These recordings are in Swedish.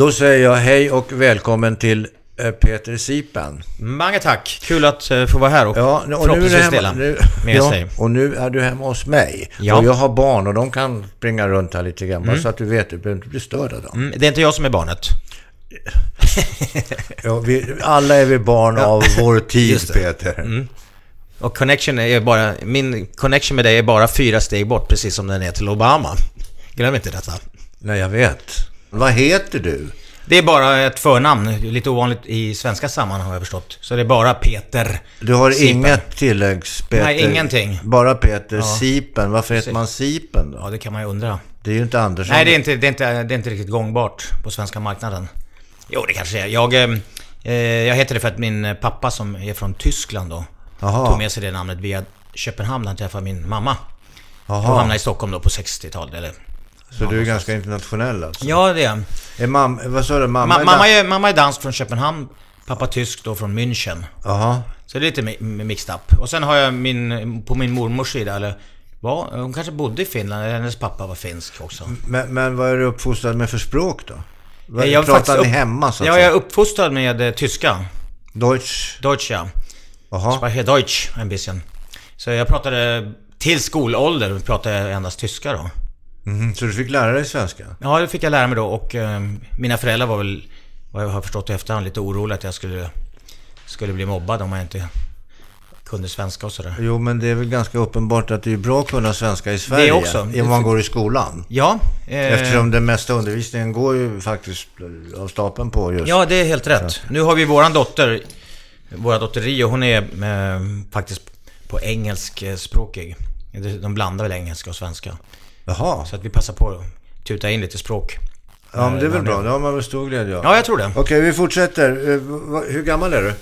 Då säger jag hej och välkommen till eh, Peter Sipen. Många tack! Kul att eh, få vara här och Ja, och förhoppningsvis dela med ja, sig. och nu är du hemma hos mig. Ja. Och jag har barn och de kan springa runt här lite grann. Bara så att du vet, du behöver inte bli störd av dem. Mm, det är inte jag som är barnet. Ja, vi, alla är vi barn av vår tid. Peter. Och connection är bara, min connection med dig är bara fyra steg bort, precis som den är till Obama. Glöm inte detta. Nej, jag vet. Vad heter du? Det är bara ett förnamn, lite ovanligt i svenska sammanhang har jag förstått. Så det är bara Peter. Du har Sipen. inget tilläggs Peter? Nej, ingenting. Bara Peter Ja. Sipen. Varför heter man Sipen då? Ja, det kan man ju undra. Det är ju inte Andersson. Nej, det är, inte, det, är inte, det är inte riktigt gångbart på svenska marknaden. Jo, det kanske är. Jag, eh, eh, jag heter det för att min pappa som är från Tyskland då, Jaha. tog med sig det namnet via Köpenhamn när han träffade min mamma. Och Jaha. hamnade i Stockholm då på 60-talet, eller... Så du är ganska internationell alltså? Ja, det är. Är mam, vad sa du? Mamma? Ma- är mamma, är, mamma är dansk från Köpenhamn, pappa tysk då från München. Jaha. Så det är lite mi- mixed up. Och sen har jag min, på min mormors sida, eller var, hon kanske bodde i Finland, eller hennes pappa var finsk också. Men, men vad är du uppfostrad med för språk då? Vad, Jag pratar ni upp- hemma så att Ja, säga? jag är uppfostrad med eh, tyska. Deutsch? Deutsch ja. Spreche Deutsch ein bisschen. Så jag pratade, till skolålder pratade jag endast tyska då. Mhm, Så du fick lära dig svenska? Ja, det fick jag lära mig då och eh, mina föräldrar var väl, vad jag har förstått i efterhand, lite oroliga att jag skulle, skulle bli mobbad om jag inte kunde svenska och sådär. Jo, men det är väl ganska uppenbart att det är bra att kunna svenska i Sverige. också. Om man går i skolan. Ja, eh, Eftersom den mesta undervisningen går ju faktiskt av stapeln på just... ja det är helt rätt. Nu har vi våran dotter, våra dotter Rio, hon är eh, faktiskt på engelskspråkig. De blandar väl engelska och svenska. Jaha. Så att vi passar på att tuta in lite språk. Ja, men det är väl Eh, bra. Det har man väl stor glädje av. Ja, jag tror det. Okej, vi fortsätter. Eh, Hur gammal är du?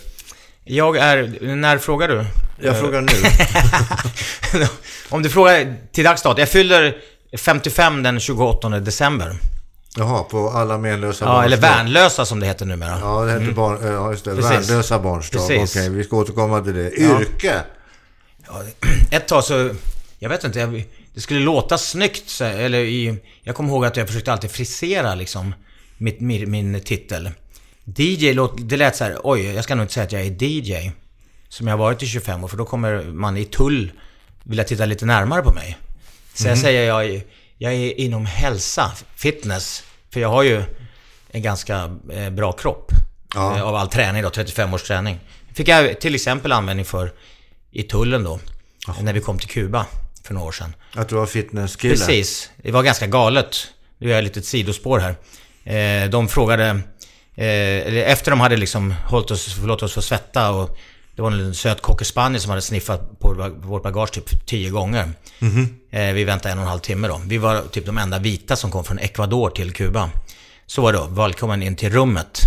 Jag är... När frågar du? Jag Eh, frågar nu. Om du frågar till dags dato. Jag fyller 55 den 28 december. Jaha, på alla menlösa Ja, eller värnlösa som det heter numera. Ja, det heter barn... eh, Ja, just det. Precis. Värnlösa barns dag. Okej, Precis. vi ska återkomma till det. Ja. Yrke? Ja, ett tag så... Jag vet inte, jag, det skulle låta snyggt eller i... Jag kommer ihåg att jag försökte alltid frisera liksom mitt, min, min titel. DJ, låt, det lät så här, oj, jag ska nog inte säga att jag är DJ. Som jag har varit i 25 år, för då kommer man i tull vilja titta lite närmare på mig. Så jag säger jag, jag är inom hälsa, fitness. För jag har ju en ganska eh, bra kropp. Ja. Eh, Av all träning då, 35 års träning. Fick jag till exempel användning för i tullen då. När vi kom till Kuba för några år sedan. Att du var fitnesskille? Precis. Det var ganska galet. Nu gör jag lite ett sidospår här. Eh, de frågade, eh, efter de hade liksom hållit oss, förlåt oss för svetta och det var en söt cockerspaniel som hade sniffat på vårt bagage typ tio gånger. Eh, vi väntade en och en halv timme då. Vi var typ de enda vita som kom från Ecuador till Kuba. Så var det då, välkommen in till rummet.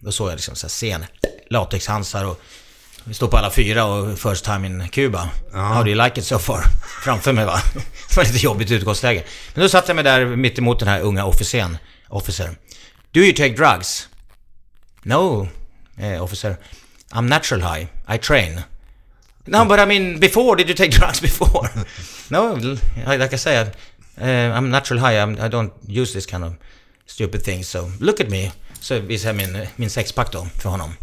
Då såg jag liksom så här scen, latexhansar och vi står på alla fyra och first time in Cuba. How do you like it so far? Framför mig va. Det var lite jobbigt utgångsläge. Men då satt jag mig där mitt emot den här unga officeren. Officer. Do you take drugs? No, eh, officer. I'm natural high. I train. No, but I mean, before, did you take drugs before? no, like I say, uh, I'm natural high. I'm, I don't use this kind of stupid things. So look at me. Så visade jag min, min sexpack då för honom.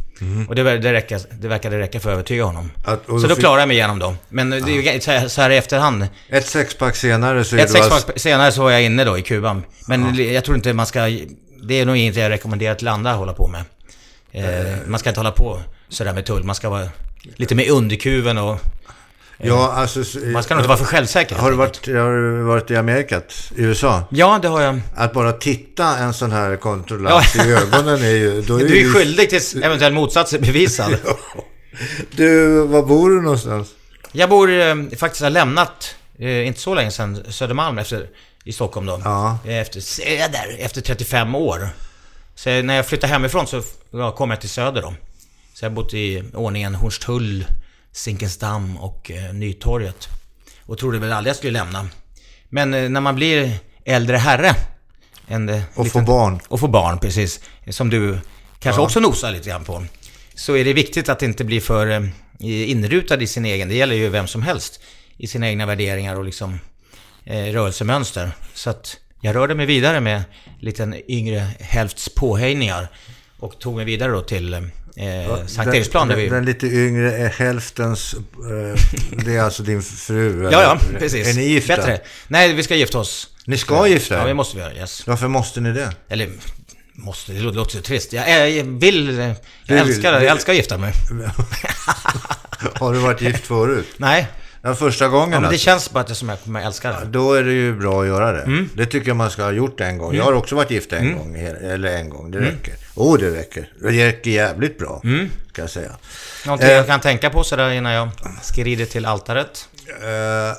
Och det, det, räcka, det verkade räcka för att övertyga honom. Att- så då fick- klarade jag mig igenom då. Men det så här, så här i efterhand. Ett sexpack senare så är Ett du alltså... sexpack senare så var jag inne då i Kuba. Men jag tror inte man ska... Det är nog inget jag rekommenderar till andra att hålla på med. Eh, man ska inte hålla på sådär med tull. Man ska vara lite mer underkuven och... Ja, alltså... Man ska nog inte vara för självsäker. Har du, varit, har du varit i Amerikat? I USA? Ja, det har jag. Att bara titta en sån här kontrollant i ögonen är ju... Då är Du är ju- skyldig tills eventuell motsats är bevisad. Du, var bor du någonstans? Jag bor eh, faktiskt, har lämnat, eh, inte så länge sedan, Södermalm efter, i Stockholm då. Ja. Eh, Efter, där, efter 35 år. Så när jag flyttade hemifrån så ja, kom jag till Söder då. Så jag har bott i ordningen Hornstull, Zinkensdamm och eh, Nytorget. Och trodde väl aldrig jag skulle lämna. Men eh, när man blir äldre herre. En, eh, Och liten- barn. och få barn, precis. Som du kanske också nosar lite grann på. Så är det viktigt att inte bli för inrutad i sin egen, det gäller ju vem som helst, i sina egna värderingar och liksom rörelsemönster. Så att jag rörde mig vidare med liten yngre hälfts påhejningar och tog mig vidare då till eh, Sankt Eriksplan. Den, vi... den lite yngre är hälftens... Eh, det är alltså din fru? Ja, ja, precis. Är ni gifta? Bättre. Nej, vi ska gifta oss. Ni ska gifta Ja, er? det måste vi göra. Yes. Varför måste ni det? Eller, måste, det låter så trist. Jag, jag vill, jag vill- älskar, jag älskar att gifta mig. Har du varit gift förut? Nej, Ja, första gången ja, men det alltså. känns bara att jag, som jag kommer älska det. Då är det ju bra att göra det. Mm. Det tycker jag man ska ha gjort en gång. Jag har också varit gift en gång. Eller en gång, det Mm. räcker. Oh, det räcker. Det räcker jävligt bra, kan jag säga. Någonting Eh. jag kan tänka på sådär innan jag skrider till altaret. Eh,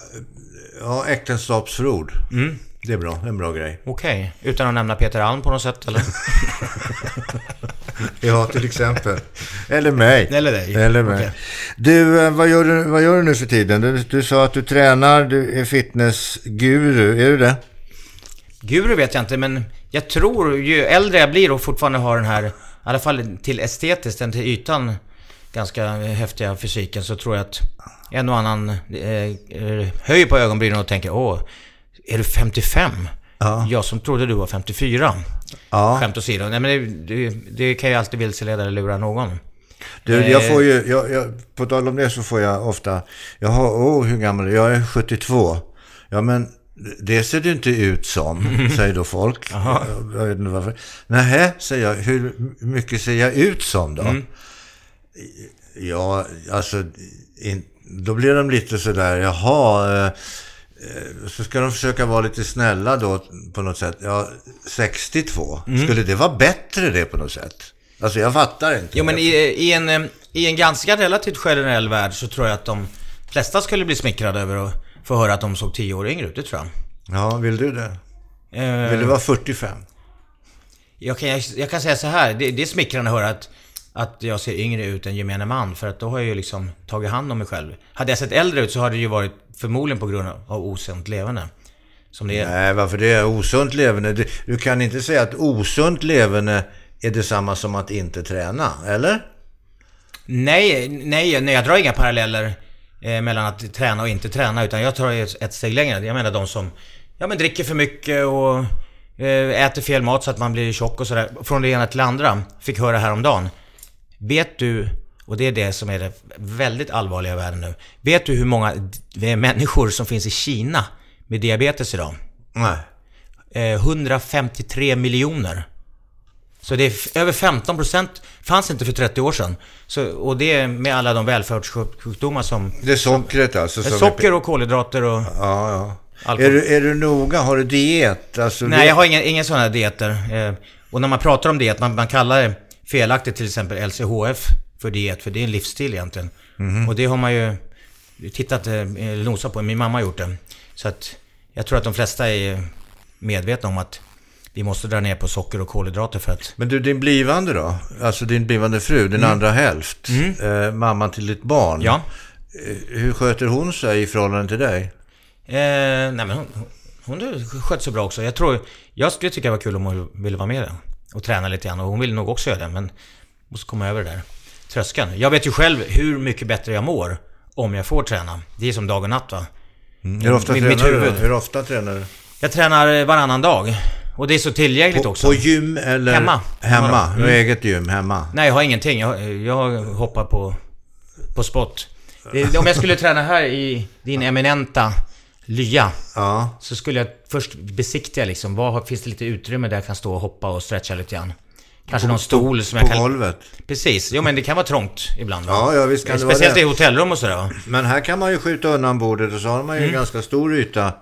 ja, äktenskapsförord. Mm. Det är bra. Det är en bra grej. Okej, utan att nämna Peter Alm på något sätt eller? Ja, till exempel. Eller mig. Eller dig. Eller mig. Okej. Du, eh, vad gör du, vad gör du nu för tiden? Du, du sa att du tränar, du är fitnessguru. Är du det? Guru vet jag inte, men jag tror ju äldre jag blir och fortfarande har den här, i alla fall till estetiskt, den till ytan, ganska häftiga fysiken, så tror jag att en och annan eh, eh, höjer på ögonbrynen och tänker åh, är du 55? Ja. Jag som trodde du var 54. Ja. Skämt åsido. Nej men det, det, det kan ju alltid vilseleda eller lura någon. Du, jag Eh. får ju, jag, jag, på tal om det så får jag ofta, jaha, oh, hur gammal är jag? Är 72. Ja, men det ser du inte ut som, säger då folk. Jag, jag vet inte varför. Nähä, säger jag, hur mycket ser jag ut som då? Mm. Ja, alltså, in, då blir de lite sådär, jaha, eh, så ska de försöka vara lite snälla då på något sätt. Ja, 62, Mm. skulle det vara bättre det på något sätt? Alltså jag fattar inte. Jo men i, i, en, eh, i en ganska relativt generell värld så tror jag att de flesta skulle bli smickrade över att få höra att de såg 10 år yngre ut, det tror jag. Ja, vill du det? Eh, Vill du vara 45? Jag kan, jag, jag kan säga så här, det, det är smickrande att höra att, att jag ser yngre ut än gemene man, för att då har jag ju liksom tagit hand om mig själv. Hade jag sett äldre ut så hade det ju varit förmodligen på grund av osunt levande. Som det är. Nej, varför det är osunt levande? Du, du kan inte säga att osunt levande är detsamma som att inte träna, eller? Nej, nej, nej, jag drar inga paralleller eh, mellan att träna och inte träna, utan jag tar ett, ett steg längre. Jag menar de som, ja men dricker för mycket och eh, äter fel mat så att man blir tjock och sådär. Från det ena till det andra. Fick höra häromdagen. Vet du, och det är det som är det väldigt allvarliga i världen nu. Vet du hur många människor som finns i Kina med diabetes idag? Nej. Eh, 153 miljoner. Så det är över 15 procent fanns inte för 30 år sedan. Så, och det är med alla de välfärdssjukdomar som... Det är sockret alltså? Som Socker och kolhydrater och... Ja, ja. Alkohol. Är du, är du noga? Har du diet? Alltså, Nej, jag har inga, inga sådana dieter. Eh, och när man pratar om diet, man, man kallar det felaktigt till exempel LCHF för diet, för det är en livsstil egentligen. Mhm. Och det har man ju tittat, eh, eller nosat på, min mamma har gjort det. Så att jag tror att de flesta är medvetna om att vi måste dra ner på socker och kolhydrater för att... Men du, din blivande då? Alltså din blivande fru, din andra hälft. Eh, mamman till ditt barn. Mm. Ja. Eh, hur sköter hon sig i förhållande till dig? Eh, nej men hon, hon, hon sköt sig bra också. Jag tror, jag skulle tycka det var kul om hon ville vara med och träna lite grann. Och hon vill nog också göra det, men måste komma över det där tröskeln. Jag vet ju själv hur mycket bättre jag mår om jag får träna. Det är som dag och natt va. Hur ofta Mitt- huvud. Hur ofta tränar du? Jag tränar eh, varannan dag. Och det är så tillgängligt På, också. på gym eller? Hemma. Hemma? Du har eget gym hemma? Nej, jag har ingenting. Jag, jag hoppar på, på spot. Det, om jag skulle träna här i din eminenta lya. Ja. Så skulle jag först besiktiga liksom, vad har- finns det lite utrymme där jag kan stå och hoppa och stretcha lite grann? Kanske någon stol som På jag kan... golvet? Precis, jo men det kan vara trångt ibland va? Ja, ja, visst kan det Speciellt det. i hotellrum och sådär va? Men här kan man ju skjuta undan bordet och så har man ju en ganska stor yta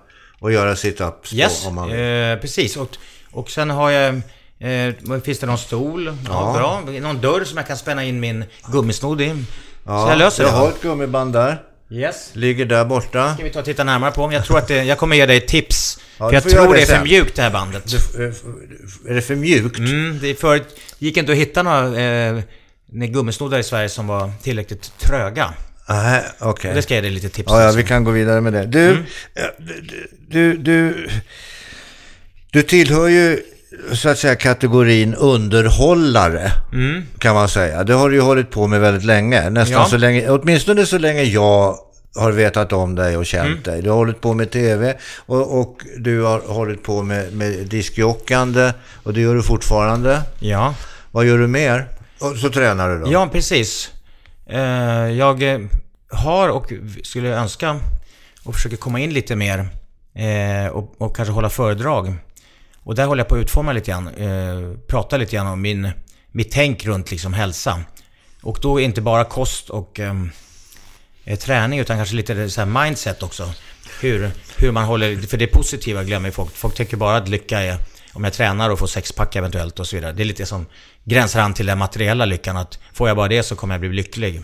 att göra sit-ups på Yes, om man vill. eh, precis. Och, och sen har jag... Eh, finns det någon stol? Ja, bra. Någon dörr som jag kan spänna in min gummisnodd i? Ja, så jag löser jag det har va? ett gummiband där. Yes. Ligger där borta. Ska vi ta och titta närmare på? Jag tror att det, jag kommer ge dig ett tips. Ja, för du jag tror det det är för mjukt det här bandet. Är det för mjukt? Mm, det förut gick inte att hitta några eh, gummisnoddar i Sverige som var tillräckligt tröga. Nej, okej. Det ska jag ge dig lite tips Ja, ja, vi kan gå vidare med det. Du, Mm. eh, du, du, du, du tillhör ju så att säga kategorin underhållare, kan man säga. Det har du ju hållit på med väldigt länge. Nästan Mm. Ja. så länge, åtminstone så länge jag har vetat om dig och känt Mm. dig. Du har hållit på med tv och, och du har hållit på med, med diskjockande och det gör du fortfarande. Ja. Vad gör du mer? Och så tränar du då? Ja, precis. Eh, jag eh, har och skulle önska och försöker komma in lite mer eh, och, och kanske hålla föredrag. Och där håller jag på att utforma lite grann, eh, prata lite grann om min, mitt tänk runt liksom hälsa. Och då inte bara kost och eh, eh träning utan kanske lite så här mindset också. Hur, hur man håller, för det positiva glömmer folk. Folk tänker bara att lycka är om jag tränar och får sexpack eventuellt och så vidare. Det är lite som gränsar an till den materiella lyckan. Att får jag bara det så kommer jag bli lycklig.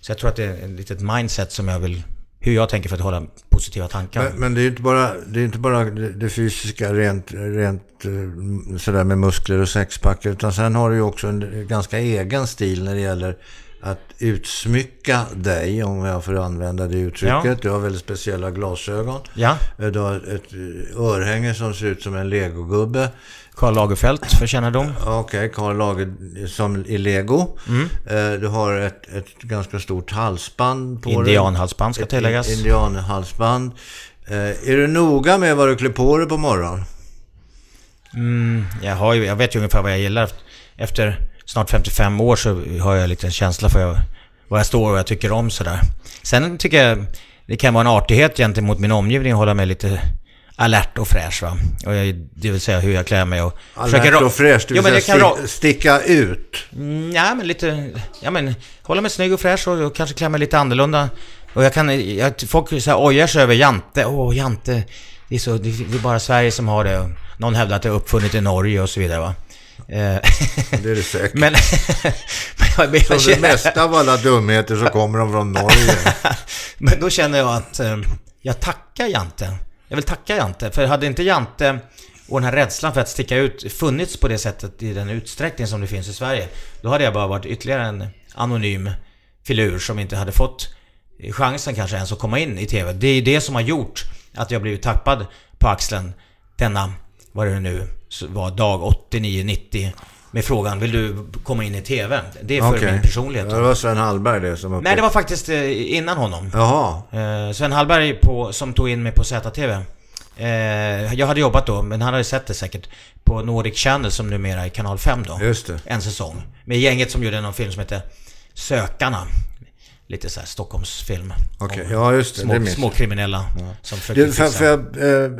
Så jag tror att det är ett litet mindset som jag vill, hur jag tänker för att hålla positiva tankar. Men, men det är ju inte bara det, är inte bara det, det fysiska rent, rent eh, sådär med muskler och sexpack. Utan sen har du ju också en ganska egen stil när det gäller att utsmycka dig, om jag får använda det uttrycket. Ja. Du har väldigt speciella glasögon. Ja, Eh, Du har ett eh, örhänge som ser ut som en legogubbe. Karl Lagerfeld för kännedom. Okej, Karl Lager som i lego. Mm. Eh, Du har ett, ett ganska stort halsband på dig. Indianhalsband ska tilläggas. Indianhalsband. Eh, är du noga med vad du klär på dig på morgonen? Mm, jag, har ju, jag vet ju ungefär vad jag gillar. Efter snart 55 år så har jag lite en känsla för jag, vad jag står och vad jag tycker om sådär. Sen tycker jag det kan vara en artighet gentemot min omgivning att hålla mig lite alert och fräsch va. Och jag, det vill säga hur jag klär mig och... Alert och fräsch, det vill men säga kan sticka ut. Mm, Ja, men lite... Ja, men hålla mig snygg och fräsch och, och kanske klä mig lite annorlunda. Och jag kan... Jag, folk så här ojar sig över Jante. Åh, Jante. Det är, så, det är bara Sverige som har det. Någon hävdar att det är uppfunnet i Norge och så vidare va. Eh, Det är det säkert. men... men, men, Som det mesta av alla dumheter så kommer de från Norge. men då känner jag att eh, jag tackar Jante. Jag vill tacka Jante. För hade inte Jante och den här rädslan för att sticka ut funnits på det sättet i den utsträckning som det finns i Sverige. Då hade jag bara varit ytterligare en anonym filur som inte hade fått chansen kanske ens att komma in i TV. Det är det som har gjort att jag blivit tappad på axeln denna, vad det nu var, dag 89-90 med frågan Vill du komma in i TV? Det är för Okej. min personlighet. Det var Sven Hallberg det som Nej, det var faktiskt eh, innan honom. Jaha. Eh, Sven Hallberg på, som tog in mig på ZTV. Eh, jag hade jobbat då, men han hade sett det säkert. På Nordic Channel som numera är kanal 5 då. Just det. En säsong. Med gänget som gjorde någon film som heter Sökarna. Lite så här Stockholmsfilm. Okej, Om ja just det. det Små, minns små kriminella som försöker Du, jag eh,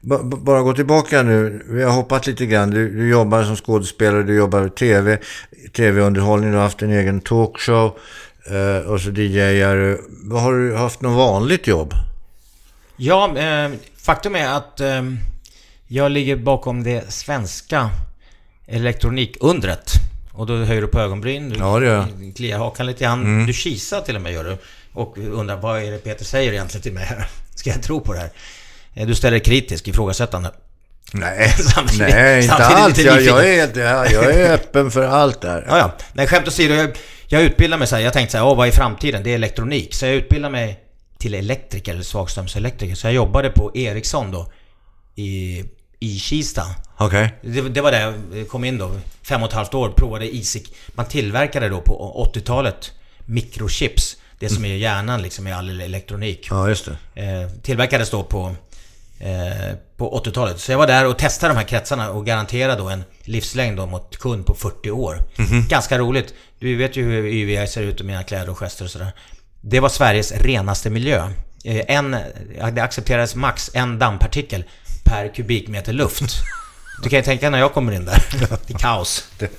ba- ba- bara gå tillbaka nu? Vi har hoppat lite grann. Du, du jobbar som skådespelare, du jobbar med tv, tv-underhållning, du har haft en egen talkshow eh, och så DJar du. Har du haft något vanligt jobb? Ja, eh, faktum är att eh, jag ligger bakom det svenska elektronikundret. Och då höjer du på ögonbryn, du Ja, det gör. Mm. kliar hakan lite grann. Du kisar till och med gör du. Och undrar vad är det Peter säger egentligen till mig här? Ska jag tro på det här? Eh, Du ställer dig kritisk, ifrågasättande. Nej, Samtidigt- nej inte samtidigt alls. Jag, är, jag, jag är öppen för allt där. Ja, ja. Nej, skämt åsido. Jag, jag utbildar mig så här. Jag tänkte så här, åh, vad är framtiden? Det är elektronik. Så jag utbildar mig till elektriker, eller svagströmselektriker. Så jag jobbade på Ericsson då. I, i Kista. Okej. Det, det var där jag kom in då. Fem och ett halvt år. Provade ISIC. Man tillverkade då på 80-talet mikrochips. Det som är hjärnan liksom i all elektronik. Ja, just det. Eh, tillverkades då på, eh, på 80-talet. Så jag var där och testade de här kretsarna och garanterade då en livslängd då mot kund på 40 år. Ganska roligt. Du vet ju hur jag ser ut och mina kläder och gester och sådär. Det var Sveriges renaste miljö. Eh, en, det accepterades max en dammpartikel per kubikmeter luft. Du kan ju tänka när jag kommer in där. Det är kaos. Det,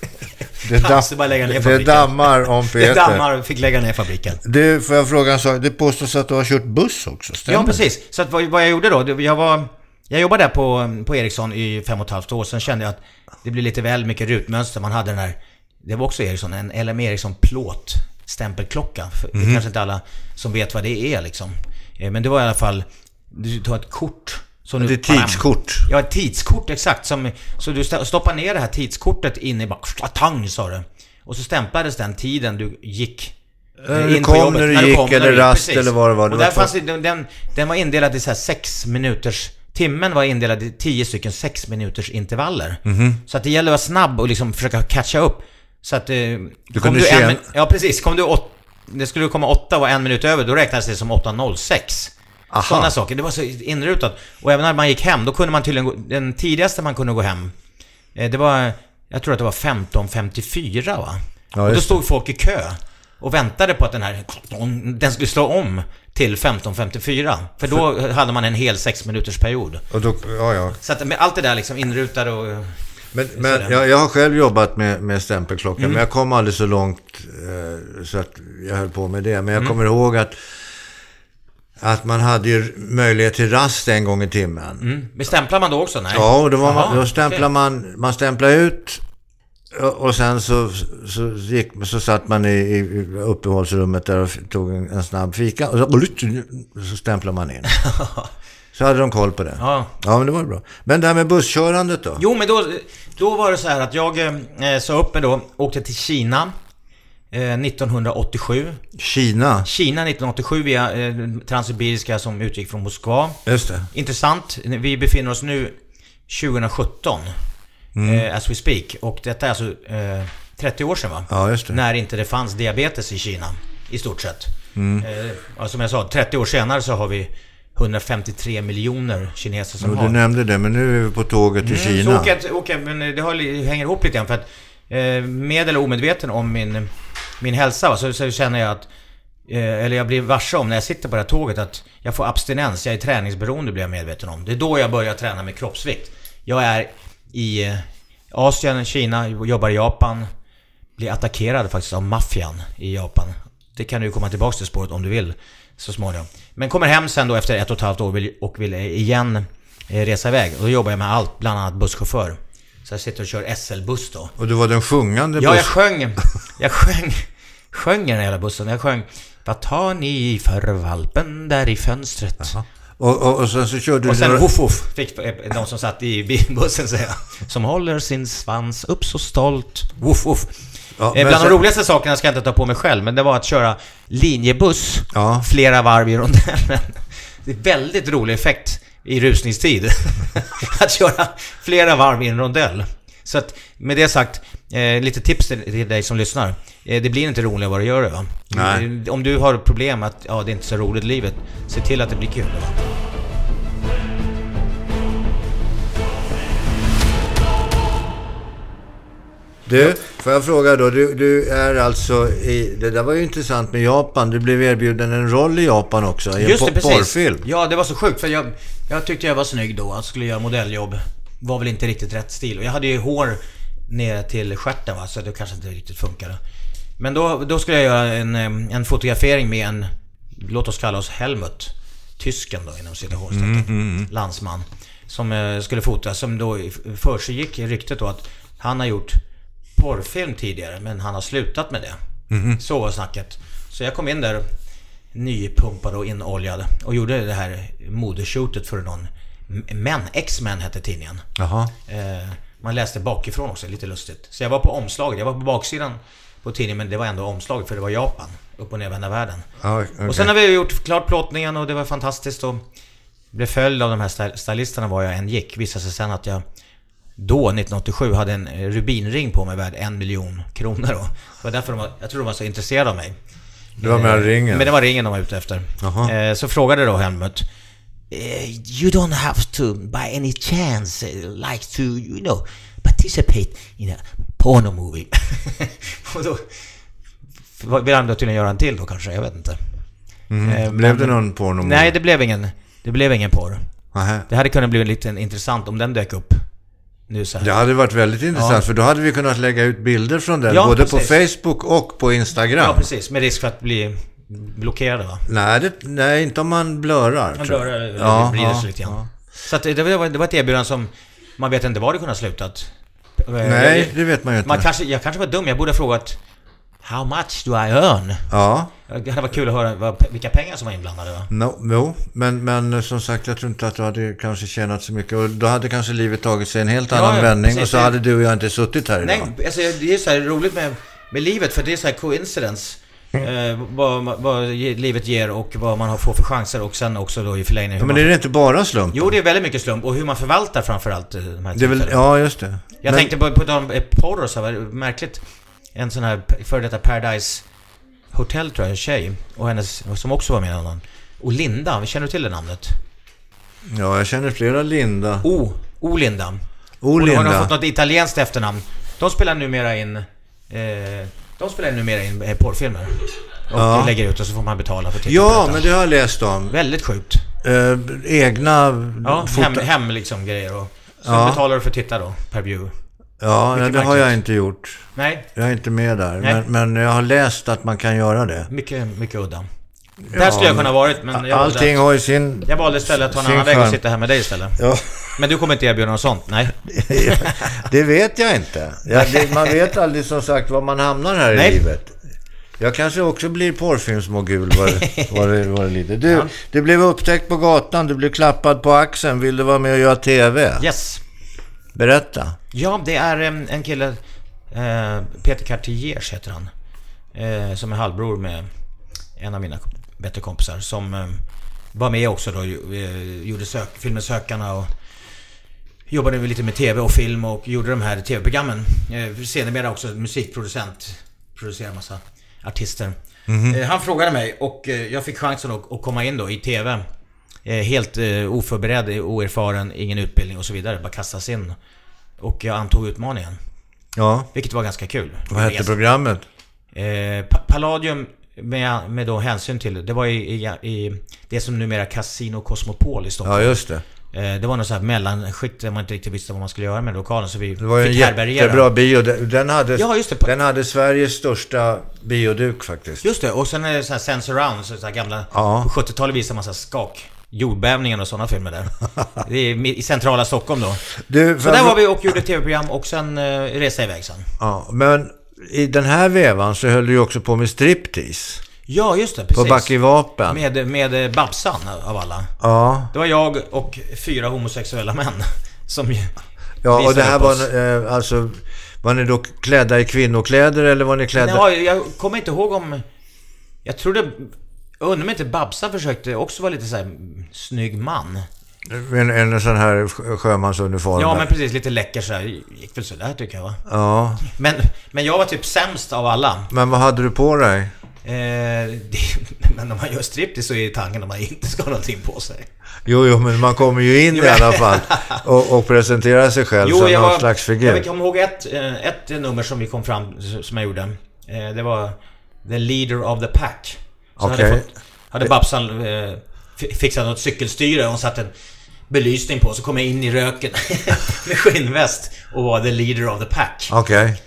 Kaos, det bara lägga ner det fabriken. dammar om Det Peter. dammar fick lägga ner fabriken. Du, får jag fråga en sak? Det påstås att du har kört buss också, stämmer Ja, precis. Så att vad, vad jag gjorde då, det- jag var... Jag jobbade där på, på Ericsson i fem och ett halvt år. Sen kände jag att det blev lite väl mycket rutmönster. Man hade den här... Det var också Ericsson, en LM Ericsson plåt stämpelklocka. Det är kanske inte alla som vet vad det är liksom. Eh, Men det var i alla fall... Du tar ett kort. Som Det du, är tidskort. Ja, ett tidskort exakt. Som, så du stoppar ner det här tidskortet in i bara... Tang sa det. Och så stämplades den tiden du gick Eh, eh, du in kom på jobbet. när du När gick, kom, när eller du gick, rast, precis. eller vad det var. Det Och var där fanns den- den, var indelad i så här sex minuters... Timmen var indelad i tio stycken sex minuters intervaller. Mhm. Så att det gäller att vara snabb och liksom försöka catcha upp. Så att... Eh, kom kunde du en, Ja, precis. Kom du åt, det skulle komma 8 och en minut över, då räknades det som 8.06. Sådana saker. Det var så inrutat. Och även när man gick hem, då kunde man tydligen gå, Den tidigaste man kunde gå hem, eh, det var... Jag tror att det var 15.54 va? Ja, och då stod folk i kö och väntade på att den här... Den skulle slå om till 15.54. För då hade man en hel sex minuters period. Och då, ja, ja. Så att med allt det där liksom inrutade och... Men, men jag, jag har själv jobbat med, med stämpelklocka, men jag kom aldrig så långt eh, så att jag höll på med det. Men jag kommer ihåg att, att man hade ju möjlighet till rast en gång i timmen. Mm. Men stämplar man då också? Nej? Ja, och då, var man, Jaha, då stämplar okej. man, man stämplar ut och, sen så, så, gick, så satt man i, i uppehållsrummet där och tog en, en snabb fika och så, så stämplar man in. Så hade de koll på det. Ja. Ja, men det var bra. Men det här med busskörandet då? Jo, men då, då var det så här att jag eh, sa upp mig då, åkte till Kina 1987. Kina, Kina 1987 via eh, Transsibiriska som utgick från Moskva. just det. Intressant. Vi befinner oss nu 2017. Eh, as we speak. Och detta är alltså eh, 30 år sedan va? Ja, just det. När inte det fanns diabetes i Kina. I stort sett. Eh, ja, som jag sa, 30 år senare så har vi 153 miljoner kineser som Och har. du nämnde det, men nu är vi på tåget till Mm, Kina. Så åker men det hänger ihop lite grann för att eh, med eller omedveten om min, min hälsa va, så, så känner jag att eh, eller jag blir varse om när jag sitter på det här tåget att jag får abstinens, jag är träningsberoende blir jag medveten om. Det är då jag börjar träna med kroppsvikt. Jag är i eh, Asien, Kina, jobbar i Japan. Blir attackerad faktiskt av maffian i Japan. Det kan du komma tillbaka till spåret om du vill så småningom. Men kommer hem sen då efter ett och ett halvt år och vill eh, igen eh, resa iväg. Och då jobbar jag med allt, bland annat busschaufför. Så jag sitter och kör SL-buss då. Och du var den sjungande Ja, jag sjöng. Jag sjöng. Sjöng den hela bussen. Jag sjöng Vad tar ni för valpen där i fönstret? Och, och, och sen så körde Och du... sen några- woof fick de som satt i bilbussen säga. Som håller sin svans upp så stolt. Woof woof. Ja, Eh, Bland sen- de roligaste sakerna ska jag inte ta på mig själv, men det var att köra linjebuss Ja. flera varv i rondellen. Det är väldigt rolig effekt i rusningstid. att köra flera varv i en rondell. Så att med det sagt, eh, lite tips till, till dig som lyssnar. Eh, det blir inte roligare vad du gör det va? Nej. Eh, Om du har problem att ja, det är inte så roligt i livet, se till att det blir kul. Va? Du, får jag fråga då? Du, du är alltså i... Det där var ju intressant med Japan. Du blev erbjuden en roll i Japan också. I en Just det, po- precis. porrfilm. Ja, det var så sjukt för jag, jag tyckte jag var snygg då. Jag skulle göra modelljobb. Var väl inte riktigt rätt stil. Och jag hade ju hår ner till stjärten va, så det kanske inte riktigt funkade. Men då, då skulle jag göra en, eh, en fotografering med en, låt oss kalla oss Helmut. Tysken då inom citationstecken. Landsman. Som eh, skulle fotas. Som då för sig gick ryktet då att han har gjort porrfilm tidigare men han har slutat med det. Så var snacket. Så jag kom in där nypumpad och inoljad och gjorde det här modeshootet för någon Män, X-Men hette tidningen. Jaha. Eh, man läste bakifrån också, lite lustigt. Så jag var på omslaget, jag var på baksidan på tidningen men det var ändå omslaget för det var Japan. Upp och nervända världen. Ja, okej. Och sen har vi gjort klart plåtningen och det var fantastiskt och blev följd av de här styl- stylisterna var jag än gick. Visade sig sen att jag då, 1987, hade en eh, rubinring på mig värd en miljon kronor då. Det var därför de var, jag tror de var så intresserade av mig. Det var med Eh, ringen. Men det var ringen de var ute efter. Jaha. Eh, Så frågade då Helmut You don't have to by any chance like to, you know, participate in a porno movie. och då vill han då tydligen göra en till då kanske, jag vet inte. Eh, Blev det någon porno? Nej, det blev ingen, det blev ingen porr. Det hade kunnat bli lite intressant om den dök upp. Nu så här. Det hade varit väldigt intressant Ja. för då hade vi kunnat lägga ut bilder från den Ja, både precis. på Facebook och på Instagram. Ja, precis. Med risk för att bli blockerade va? nej, det, nej, inte om man blurrar. Man blurrar eller Ja, sig ja, lite grann. Så att det, var, det var ett erbjudande som man vet inte var det kunde ha slutat. Nej, Jag- det vet man ju inte. man kanske, jag kanske var dum, jag borde ha frågat How much do I earn? Ja, Det hade varit kul att höra vad, vilka pengar som var inblandade va? no, jo, men, men som sagt jag tror inte att du hade kanske tjänat så mycket och då hade kanske livet tagit sig en helt Ja, annan ja, vändning precis. och så hade du och jag inte suttit här idag. Nej, alltså det är så här roligt med, med livet för det är så här coincidence. Eh, vad, vad livet ger och vad man har- får för chanser och sen också då i förlängningen Ja, men är det inte bara slump? Jo, det är väldigt mycket slump och hur man förvaltar framförallt eh, de här Det är väl, ja, just det. Jag Men- tänkte på, på de, eh, porr och så, här, märkligt. En sån här före detta Paradise hotell tror jag, en tjej. Och hennes, som också var med i honom. Och Linda, vi känner du till det namnet? Ja, jag känner flera Linda. O, O Linda. O Hon, hon har Linda. fått något italienskt efternamn. De spelar numera in... Eh, de spelar numera in eh, porrfilmer. Och Ja. lägger ut och så får man betala för att titta Ja, men det har jag läst om. Väldigt sjukt. Eh, egna Ja, hem, hem liksom grejer och... Så Ja. betalar du för att titta då, per view. Ja, nej, det har jag inte gjort. Nej, Jag är inte med där. Men, men jag har läst att man kan göra det. mycket, mycket udda. Där skulle jag kunna varit, men jag valde, Allting har ju sin... jag valde istället att ta en annan väg och sitta här med dig istället. Ja, Men du kommer inte erbjuda något sånt? Nej. det vet jag inte. Ja, det, man vet aldrig som sagt var man hamnar här Nej. i livet. Jag kanske också blir porrfilmsmogul vad, det- vad, det, vad det lider. Du, Ja. du blev upptäckt på gatan, du blev klappad på axeln. Vill du vara med och göra TV? Yes. Berätta. Ja, det är em, en kille, eh, Peter Cartiers heter han. Eh, som är halvbror med en av mina bättre kompisar. Som eh, var med också då, eh, gjorde sök, filmen Sökarna och jobbade lite med TV och film och gjorde de här TV-programmen. Eh, sedermera också musikproducent. Producerar massa artister. Eh, han frågade mig och eh, jag fick chansen att, att komma in då i TV. Eh, helt eh, oförberedd, oerfaren, ingen utbildning och så vidare. Bara kastas in. Och jag antog utmaningen. Ja, Vilket var ganska kul. vad hette programmet? Eh, Pa- Palladium med, med då hänsyn till, det var i, i, i det som numera Casino Cosmopol i Stockholm. Ja, just det. Eh, det var något sånt här mellanskikt där man inte riktigt visste vad man skulle göra med lokalen så vi Det var fick härbärgera. jättebra bio. Den hade, Ja, just det. den hade Sveriges största bioduk faktiskt. Just det, och sen är det så här Sense Around, så gamla... Ja. På 70-talet visade man så skak. Jordbävningen och sådana filmer där. Det är i centrala Stockholm då. Du, Så där var vi och gjorde tv-program och sen eh, reste jag iväg sen. Ja, men i den här vevan så höll du ju också på med striptease. Ja, just det. På Precis. Back i Vapen. Med, med Babsan av alla. Ja, Det var jag och fyra homosexuella män. Som ja och det här var eh, alltså... Var ni då klädda i kvinnokläder eller var ni klädda... Ja, jag kommer inte ihåg om... Jag tror det... Jag undrar om inte Babsan försökte också vara lite så här mm, snygg man. En, en sån här sjö- sjömansuniform. Ja, men precis. Lite läcker så här. Gick väl sådär tycker jag va? Ja, Men, men jag var typ sämst av alla. men vad hade du på dig? Eh, det, men om man gör striptease så är tanken att man inte ska ha någonting på sig. Jo, jo, men man kommer ju in i alla fall och, och presenterar sig själv som jag någon var, slags Jag figur. kommer ihåg ett, eh, ett nummer som vi kom fram, som jag gjorde. Eh, Det var The Leader of the Pack. Hade, Okej. jag fått, hade Babsan eh, fi- fixat något cykelstyre och satt en belysning på. Så kom jag in i röken med skinnväst och var The Leader of the Pack. Okej.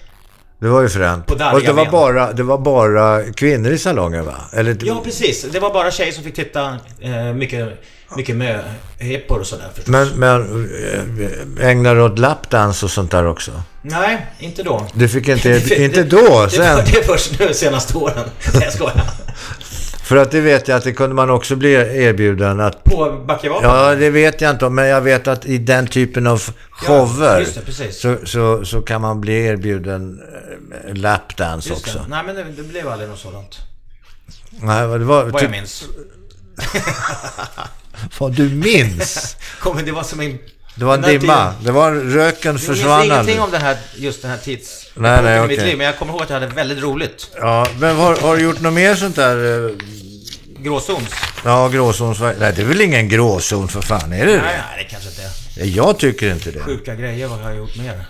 Det var ju fränt. Och det var, bara, det var bara kvinnor i salongen va? Eller, Ja, precis. Det var bara tjejer som fick titta. Eh, mycket, mycket möhippor och sådär förstås. Men, men äh, ägnar du åt lapdance och sånt där också? Nej, inte då. Du fick inte, Det- inte det- då, Det, var- sen. det är först nu senaste åren. Nej, jag skojar. För att det vet jag att det kunde man också bli erbjuden att... På Backevapen? Ja, det vet jag inte om, men jag vet att i den typen av shower just det, precis. så, så, så kan man bli erbjuden äh, lapdance också. Nej, men det, det blev aldrig något sådant. Nej, det var... Vad jag Typ, minns. vad du minns? Kommer det var som en... Det var en dimma. Det var röken Jag minns försvann ingenting om den här, just den här tids... Nej, nej, i mitt liv, men jag kommer ihåg att jag hade väldigt roligt. Ja, men har, har du gjort något mer sånt där? eh, Gråzons. Ja, gråzonsverk. Nej, det är väl ingen gråzon för fan, är det Nej, det? nej, det kanske inte är. Jag tycker inte det. Sjuka grejer, vad har jag gjort mer?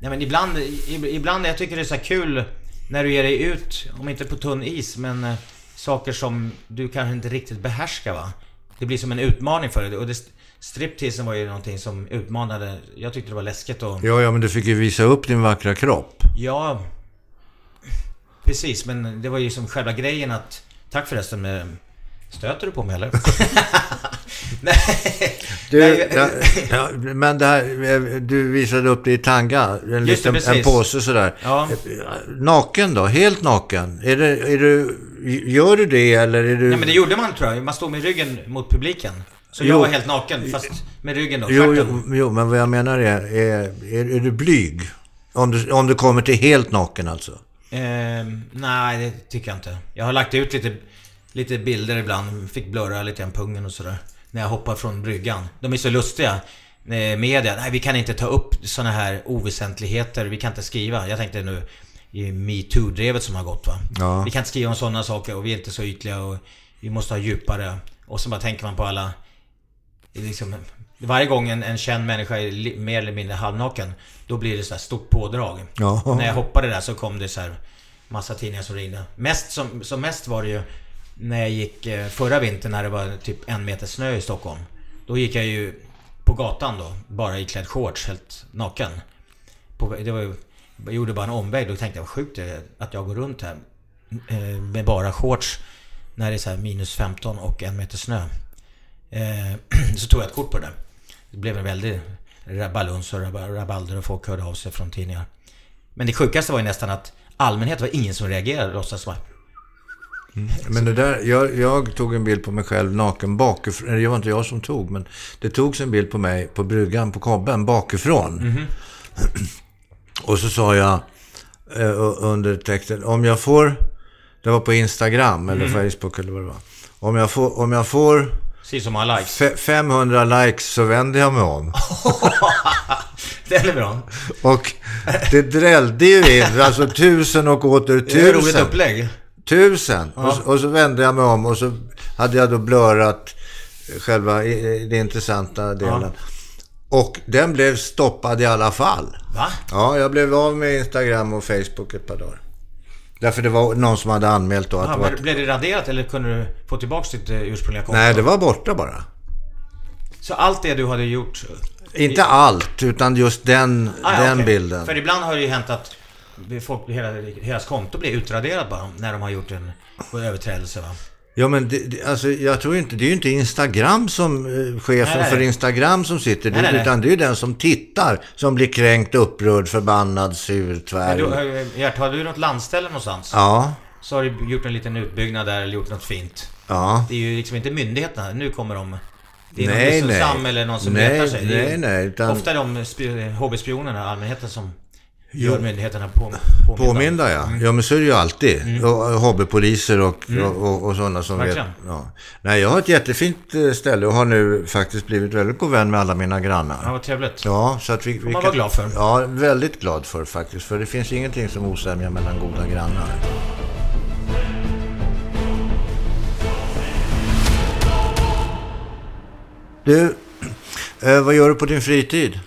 Nej men ibland, i- ibland jag tycker det är så här kul när du ger dig ut, om inte på tunn is, men eh, saker som du kanske inte riktigt behärskar va. Det blir som en utmaning för dig. Och det, stripteasen var ju någonting som utmanade. Jag tyckte det var läskigt och... Ja, ja, men du fick ju visa upp din vackra kropp. Ja... Precis, men det var ju som själva grejen att... Tack förresten med... Stöter du på mig eller? Nej. Du, ja, men det här, du visade upp det i tanga. En, Just det, liten, en påse sådär. Ja. Naken då? Helt naken? Är det, är du, gör du det eller är du... Nej men det gjorde man tror jag. Man stod med ryggen mot publiken. Så Jo. jag var helt naken fast med ryggen då. Jo, jo, jo, men vad jag menar är, är, är, är du blyg? Om du, om du kommer till helt naken alltså? Ehm, nej, det tycker jag inte. Jag har lagt ut lite, lite bilder ibland. Fick blurra lite grann pungen och sådär. När jag hoppar från bryggan. De är så lustiga. Eh, Media. Nej, vi kan inte ta upp såna här oväsentligheter. Vi kan inte skriva. Jag tänkte nu. i metoo-drevet som har gått va. Ja. Vi kan inte skriva om sådana saker och vi är inte så ytliga och vi måste ha djupare. Och så bara tänker man på alla... Liksom, varje gång en, en känd människa är li, mer eller mindre halvnaken, då blir det så här stort pådrag. Ja. När jag hoppade där så kom det så här massa tidningar som ringde. Mest som, som mest var det ju när jag gick eh, förra vintern när det var typ en meter snö i Stockholm. Då gick jag ju på gatan då, bara iklädd shorts, helt naken. På, det var ju, jag gjorde bara en omväg. Då tänkte jag, vad sjukt det är att jag går runt här eh, med bara shorts när det är så här minus 15 och en meter snö. Eh, så tog jag ett kort på det där. Det blev en väldig rabaluns och rab- rabalder och folk hörde av sig från tidningar. Men det sjukaste var ju nästan att allmänhet var ingen som reagerade. Låtsas som att Men det där, jag, jag tog en bild på mig själv naken bakifrån. Det var inte jag som tog, men det togs en bild på mig på bryggan på Kobben bakifrån. Och så sa jag eh, under texten, om jag får, det var på Instagram eller Facebook eller vad det var. Om jag får, om jag får Precis som alla likes. fe- 500 likes så vänder jag mig om. Det är bra. Och det drällde ju in, alltså tusen och åter Det är ett roligt tusen. upplägg. Tusen! Och, så- och så vände jag mig om och så hade jag då blurrat själva i- det intressanta delen. Och den blev stoppad i alla fall. Va? Ja, jag blev av med Instagram och Facebook ett par dagar. Därför det var någon som hade anmält då att Ja, det var... blev det raderat eller kunde du få tillbaka ditt eh, ursprungliga konto? Nej, det var borta bara. Så allt det du hade gjort... Inte allt, utan just den, Ah, ja, den okej. bilden. För ibland har det ju hänt att folk, hela, deras konto blir utraderat bara när de har gjort en överträdelse va? Ja, men det, alltså, jag tror inte, det är ju inte Instagram som eh, chefen Nej, för Instagram som sitter, Nej, nej. utan det är ju den som tittar som blir kränkt, upprörd, förbannad, sur, tvär. du, eh, Gert, har du något landställe någonstans? Ja, Så har du gjort en liten utbyggnad där eller gjort nåt fint. ja. Det är ju liksom inte myndigheterna, nu kommer de... Det är någon Nej, Lyssensam nej. eller någon som Nej, letar sig. Nej, nej, utan- Ofta de sp- hobbyspionerna, allmänheten som gör myndigheterna på, Påminda ja. Ja men så är det ju alltid. Och hobbypoliser och, och, och, och sådana som Verkligen. vet. Ja. Nej, jag har ett jättefint eh, ställe och har nu faktiskt blivit väldigt god vän med alla mina grannar. Ja, vad trevligt. Ja, så att vi... vi man vara glad för. Ja, väldigt glad för faktiskt. För det finns ingenting som osämja mellan goda grannar. Du, eh, vad gör du på din fritid?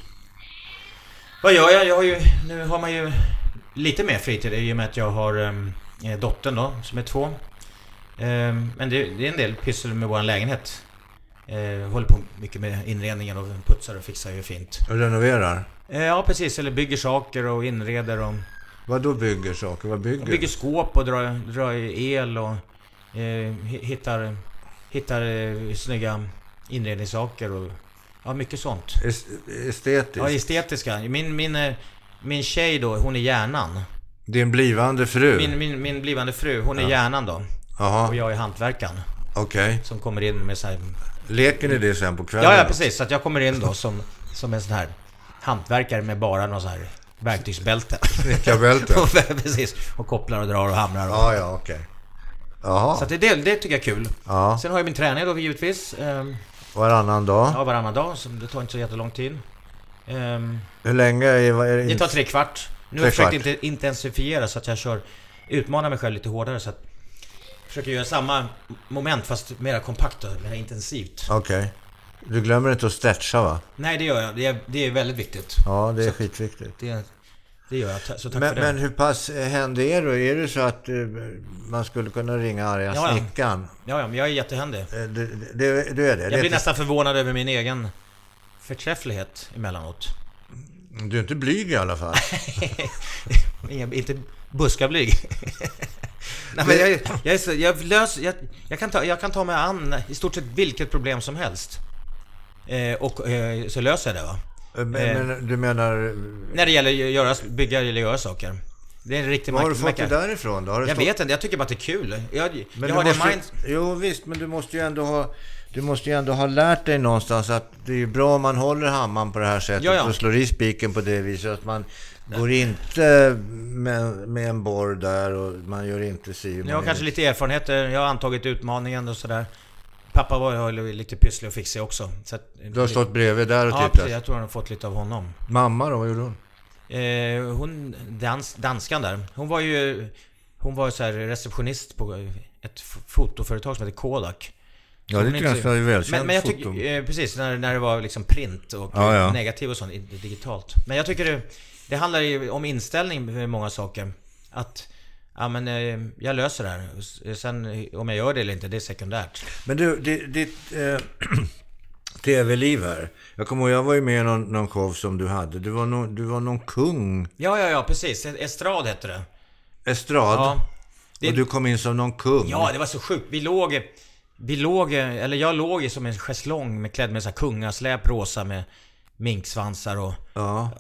Vad gör jag? Jag har ju... Nu har man ju lite mer fritid i och med att jag har um, dottern då, som är två. Ehm, men det, det är en del pyssel med vår lägenhet. Uh, håller på mycket med inredningen och putsar och fixar ju fint. Och renoverar? Eh, ja, precis. Eller bygger saker och inreder och... Vad då bygger saker? Vad bygger? Bygger skåp och drar, drar el och hi- hittar, hittar eh, snygga inredningssaker och... Ja, mycket sånt. Es- estetiskt? Ja, estetiska. Min, min, eh, min tjej då, hon är hjärnan. Din blivande fru? Min, min, min blivande fru, hon är hjärnan då. Och Jaha, jag är hantverkaren. okej. Som kommer in med så här... Leker ni det sen på kvällen? Ja, ja precis. Så att jag kommer in då som, som en sån här hantverkare med bara någon sån här verktygsbälte. Snickarbälte? Och precis. Och kopplar och drar och hamrar. Och. Ja, ja, okej. Jaha, Så det, det, det tycker jag är kul. ja. Sen har jag min träning då givetvis. Varannan dag? Ja, varannan dag. Så det tar inte så jättelång tid. Ehm, Hur länge är, är det? det tar tre kvart. Nu har jag försökt inte intensifiera så att jag kör... Utmanar mig själv lite hårdare så att... Försöker göra samma moment fast mer kompakt och mer intensivt. Okej. Du glömmer inte att stretcha va? Nej, det gör jag. Det är, det är väldigt viktigt. Ja, det är Så- skitviktigt. Det, det gör jag. Så tack Men, för det. men hur pass eh, händig är du? Är det så att eh, man skulle kunna ringa arga Ja, snickaren? Ja, ja, men jag är jättehändig. Eh, Du, du, du är det? Jag blir nästan förvånad över min egen förträfflighet emellanåt. Du är inte blyg i alla fall. Inga, inte buskablyg. Nej, men jag, jag, är så, jag, lös, jag, jag, kan ta, jag kan ta mig an i stort sett vilket problem som helst. Eh, och eh, så löser jag det va. Eh, Men, men du menar... När det gäller att göra, bygga eller göra saker. Det är en riktig Var har du fått det därifrån då? Jag stått- vet inte, jag tycker bara att det är kul. Jag, Men jag har det mind... Jo visst, men du måste ju ändå ha... Du måste ju ändå ha lärt dig någonstans att det är bra om man håller hammaren på det här sättet Ja, ja. och slår i spiken på det viset. Att man går inte med, med en borr där och man gör inte si. Jag har kanske lite erfarenheter, jag har antagit utmaningen och sådär. Pappa var ju lite pysslig och fixig också. Så att, Du har stått bredvid där och Ja, tittat. precis. Jag tror han har fått lite av honom. Mamma då, vad gjorde hon? Eh, hon, dans, danskan där. Hon var ju... Hon var så här receptionist på ett fotoföretag som heter Kodak. Ja, det är ett ganska välkänt men, men jag foto. tycker, eh, precis, när, när det var liksom print och Ja, ja. negativ och sånt digitalt. Men jag tycker det, det handlar ju om inställning med många saker. Att, ja men eh, jag löser det här. S- Sen eh, om jag gör det eller inte, det är sekundärt. Men du, di- ditt eh, tv-liv här. Jag kommer ihåg, jag var ju med i någon, någon show som du hade. Du var, någon, du var någon kung. Ja, ja, ja, precis. Estrad hette det. Estrad. Ja. Det- Och du kom in som någon kung. Ja, det var så sjukt. Vi låg... Vi låg, eller jag låg som en schäslong med klädd med så här kungasläp rosa med minksvansar och Ja.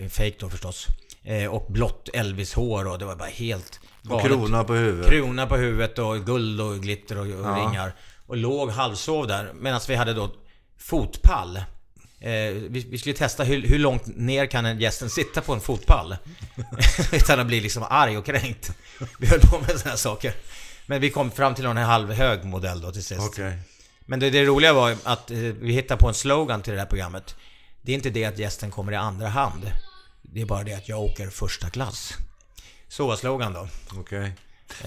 eh, fake då förstås. Eh, och blått Elvis-hår och det var bara helt Och galet. krona på huvudet. Krona på huvudet och guld och glitter och, och ringar. Och låg halvsov där medan vi hade då fotpall. Eh, vi, vi skulle testa hur, hur långt ner kan en gästen sitta på en fotpall? Utan att bli liksom arg och kränkt. Vi höll på med sådana här saker. Men vi kom fram till någon halvhög modell då till sist. Okej. Men det, det roliga var att eh, vi hittade på en slogan till det här programmet. Det är inte det att gästen kommer i andra hand. Det är bara det att jag åker första klass. Så var slogan då. Okej.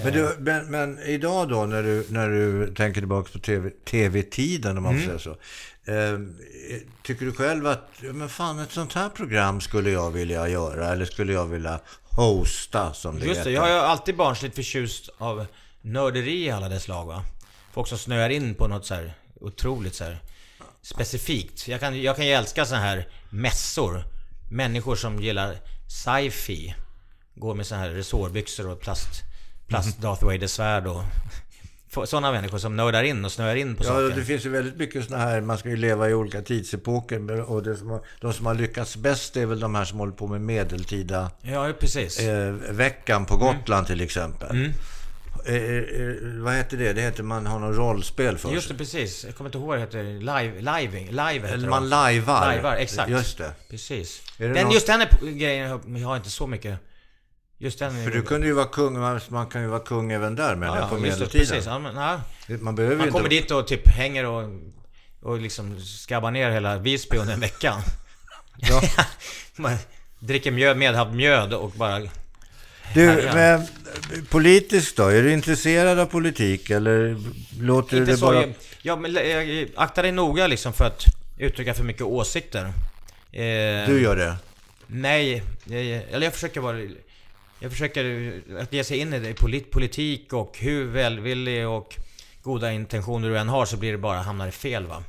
Men, du, men, men idag då när du, när du tänker tillbaka på TV, tv-tiden om man Mm. säga så. Eh, tycker du själv att, men fan ett sånt här program skulle jag vilja göra eller skulle jag vilja hosta som det Just det, heter? jag har ju alltid barnsligt förtjust av nörderi i alla dess slag va. Folk som snöar in på något så här otroligt så här specifikt. Jag kan, jag kan ju älska så här mässor. Människor som gillar sci-fi. Går med så här resårbyxor och plast, plast Mhm. Darth Vader-svärd och... Sådana människor som nördar in och snöar in på Ja, saker. det finns ju väldigt mycket sådana här, man ska ju leva i olika tidsepoker och det som de som har lyckats bäst är väl de här som håller på med medeltida Ja, precis. eh, veckan på Gotland till exempel. Mm. Eh, eh, vad heter det? Det heter man har någon rollspel för Just det, precis. Jag kommer inte ihåg vad det heter. Live, living, live heter Eller det. man lajvar. Lajvar, exakt. Just det. Precis. Är det Den, någon- Just den här grejen jag har inte så mycket... Just den... För du kunde ju vara kung, man, man kan ju vara kung även där menar jag, på just det, medeltiden. Precis. Ja, men, ja. Man behöver ju Man inte... kommer dit och typ hänger och, och liksom skabbar ner hela Visby under en vecka. Ja. Man dricker mjöd, medhavd mjöd och bara... Du, men, politiskt då? Är du intresserad av politik eller låter du Inte det så... bara... Ja, men eh, akta dig noga liksom för att uttrycka för mycket åsikter. Eh, Du gör det? Nej, jag, eller jag försöker vara... Jag försöker att ge sig in i det, polit, politik och hur välvillig och goda intentioner du än har så blir det bara hamnar fel va. Eh,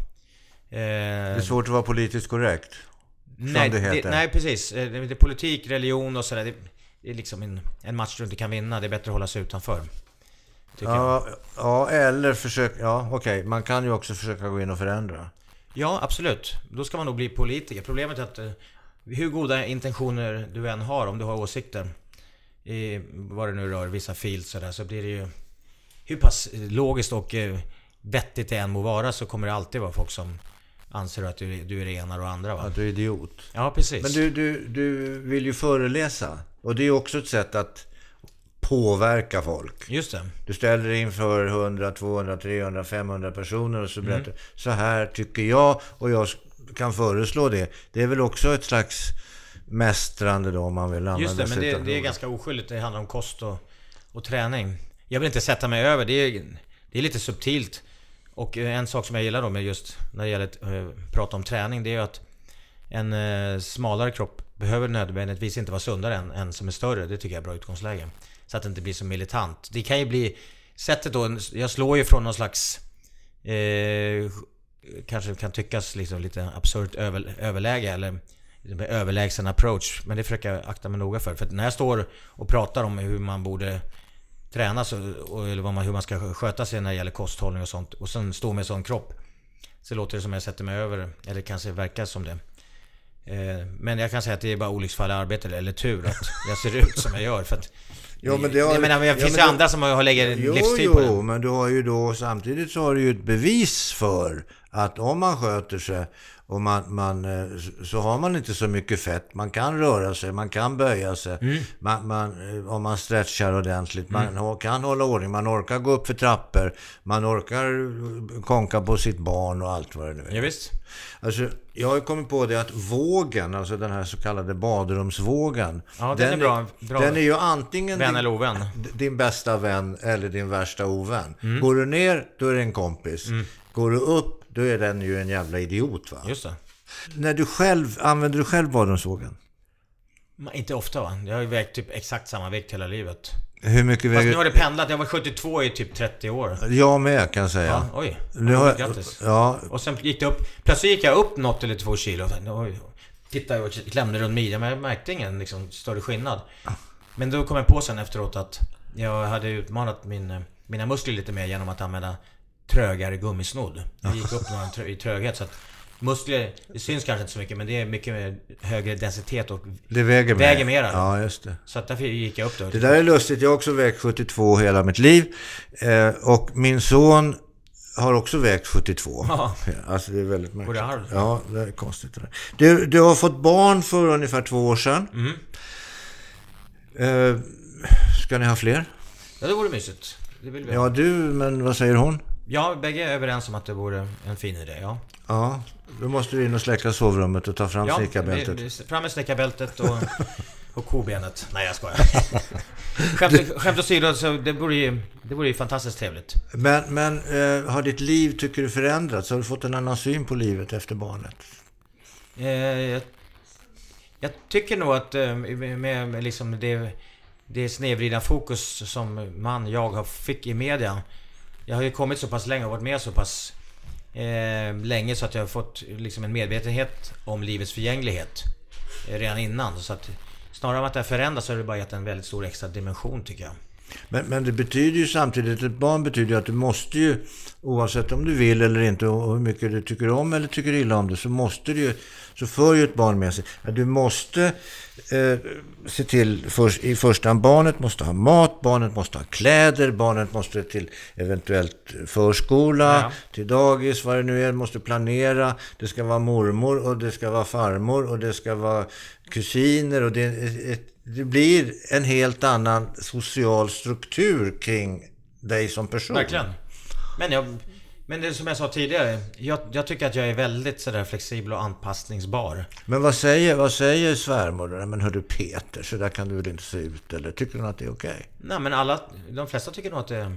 Det är svårt att vara politiskt korrekt. nej, det nej, precis. Eh, Det, det är politik, religion och sådär. Det, det är liksom en, en match du inte kan vinna. Det är bättre att hålla sig utanför. Jag. Ja, ja, eller försök... Ja, okej. Man kan ju också försöka gå in och förändra. Ja, absolut. Då ska man nog bli politiker. Problemet är att eh, hur goda intentioner du än har, om du har åsikter i vad det nu rör, vissa fields sådär, så blir det ju... Hur pass logiskt och eh, vettigt det än må vara så kommer det alltid vara folk som anser att du, du är det ena och andra va? Att du är idiot. Ja, precis. Men du, du, du vill ju föreläsa. Och det är också ett sätt att påverka folk. Just det. Du ställer dig inför 100, 200, 300, 500 personer och så berättar Mm. Så här tycker jag och jag kan föreslå det. Det är väl också ett slags mästrande då om man vill använda Just det, men det, det är ganska oskyldigt. Det handlar om kost och, och träning. Jag vill inte sätta mig över. Det är, det är lite subtilt. Och eh, en sak som jag gillar då med just när det gäller att eh, prata om träning, det är ju att en eh, smalare kropp behöver nödvändigtvis inte vara sundare än en som är större. Det tycker jag är bra utgångsläge. Så att det inte blir så militant. Det kan ju bli sättet då, jag slår ju från någon slags eh, kanske kan tyckas liksom lite absurt över, överläge eller överlägsen approach. Men det försöker jag akta mig noga för. För att när jag står och pratar om hur man borde träna så, eller vad man, hur man ska sköta sig när det gäller kosthållning och sånt. Och sen stå med sån kropp. Så låter det som jag sätter mig över Eller kanske verkar som det. Eh, Men jag kan säga att det är bara olycksfall i arbetet eller tur att jag ser ut som jag gör. För att Ja, men det har, jag menar, det ja, finns men ju andra som har lägger Jo, livstid jo, på det. men du har ju då samtidigt så har du ju ett bevis för att om man sköter sig och man, man, eh, så har man inte så mycket fett. Man kan röra sig, man kan böja sig. Mm. Man, man, eh, om man stretchar ordentligt. Man har- kan hålla ordning, man orkar gå upp för trappor. Man orkar eh, konka på sitt barn och allt vad det nu är. Ja, visst. Alltså, jag har ju kommit på det att vågen, alltså den här så kallade badrumsvågen. Ja, den är bra- bra. Den är ju antingen Vän din, eller ovän. din bästa vän eller din värsta ovän. Mm. Går du ner, då är det en kompis. Går du upp, då är den ju en jävla idiot va. Just det. När du själv, använder du själv badrumsvågen? Men inte ofta va? Jag har ju vägt typ exakt samma vikt hela livet. Hur mycket Fast nu väger... har det pendlat. Jag var 72 i typ 30 år. Jag med kan jag säga. Ja, oj. Nu har, Grattis. ja, Och sen gick det upp. Plötsligt gick jag upp något eller två kilo. Oj. Tittade och klämde runt midjan men jag märkte ingen liksom, större skillnad. Men då kom jag på sen efteråt att jag hade utmanat min, eh, mina muskler lite mer genom att använda trögare gummisnodd. Jag gick upp några trö- i tröghet så att muskler, det syns kanske inte så mycket men det är mycket högre densitet och det väger mer. Väger mer, då. Ja, just det. så att därför gick jag upp då. Det där är lustigt. Jag har också vägt 72 hela mitt liv. Eh, och min son har också vägt 72. Ja. Alltså det är väldigt märkligt. Arv. Ja, det är konstigt. Det. Du, du har fått barn för ungefär två år sedan. Mm. Eh, ska ni ha fler? Ja, det vore mysigt. Det vill vi. Ja, du, men vad säger hon? Ja, bägge är överens om att det vore en fin idé, ja. Ja, då måste du in och släcka sovrummet och ta fram Ja, snickarbältet. vi- vi- Fram med snickarbältet och, och kobenet. Nej, jag skojar. skämt, skämt åsido, så det vore ju, det vore ju fantastiskt trevligt. Men, men eh, har ditt liv, tycker du, förändrats? Har du fått en annan syn på livet efter barnet? Eh, jag, jag tycker nog att eh, med, med liksom det, det snedvridna fokus som man, jag, har fick i media. Jag har ju kommit så pass länge och varit med så pass eh, länge så att jag har fått liksom en medvetenhet om livets förgänglighet eh, redan innan. Så att snarare än att det har förändrats så har det bara gett en väldigt stor extra dimension tycker jag. Men, men det betyder ju samtidigt, ett barn betyder ju att du måste ju, oavsett om du vill eller inte och hur mycket du tycker om eller tycker illa om det, så måste du ju, så för ju ett barn med sig. att Du måste eh, se till, för, i första hand barnet måste ha mat, barnet måste ha kläder, barnet måste till eventuellt förskola, Ja. till dagis, vad det nu är, måste planera. Det ska vara mormor och det ska vara farmor och det ska vara kusiner och det, är ett, det blir en helt annan social struktur kring dig som person. Verkligen. Men, jag, men det som jag sa tidigare. Jag, jag tycker att jag är väldigt sådär flexibel och anpassningsbar. Men vad säger, vad säger svärmor? Men hördu Peter, så där kan du väl inte se ut? Eller tycker hon att det är okej? Nej men alla, de flesta tycker nog att det,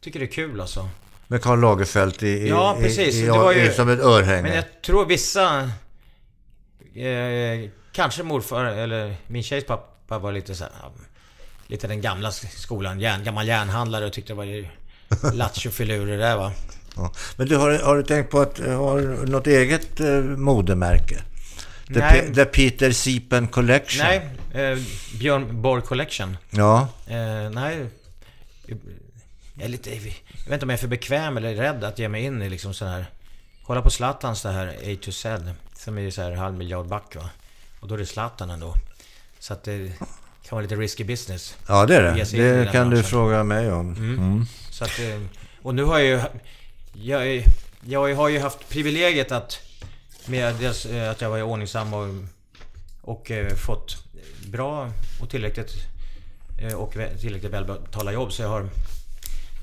tycker det är kul alltså. Med Karl Lagerfeld i, i, Ja, precis. i, i, Det var ju- som ett örhänge. Men jag tror vissa... Eh, kanske morfar eller min tjejs pappa var lite så här, Lite den gamla skolan, järn, gammal järnhandlare och tyckte det var ju lattjo-filurer där va. Ja. Men du, har, har du tänkt på att du något eget eh, modemärke? The, Nej. The Peter Sipen Collection? Nej, eh, Björn Borg Collection. Ja, Eh, nej. Jag är lite... Jag vet inte om jag är för bekväm eller rädd att ge mig in i liksom sån här... Kolla på Zlatans det här A to Z. Som är ju så här halv miljard back va. Och då är det Zlatan ändå. Så att det kan vara lite risky business. ja det är det. Det kan du fråga mig om. Mm. Så att, eh, och nu har jag ju... Jag, jag har ju haft privilegiet att... Med dels eh, att jag var ordningsam och, och eh, fått bra och tillräckligt och tillräckligt välbetalda jobb så jag har,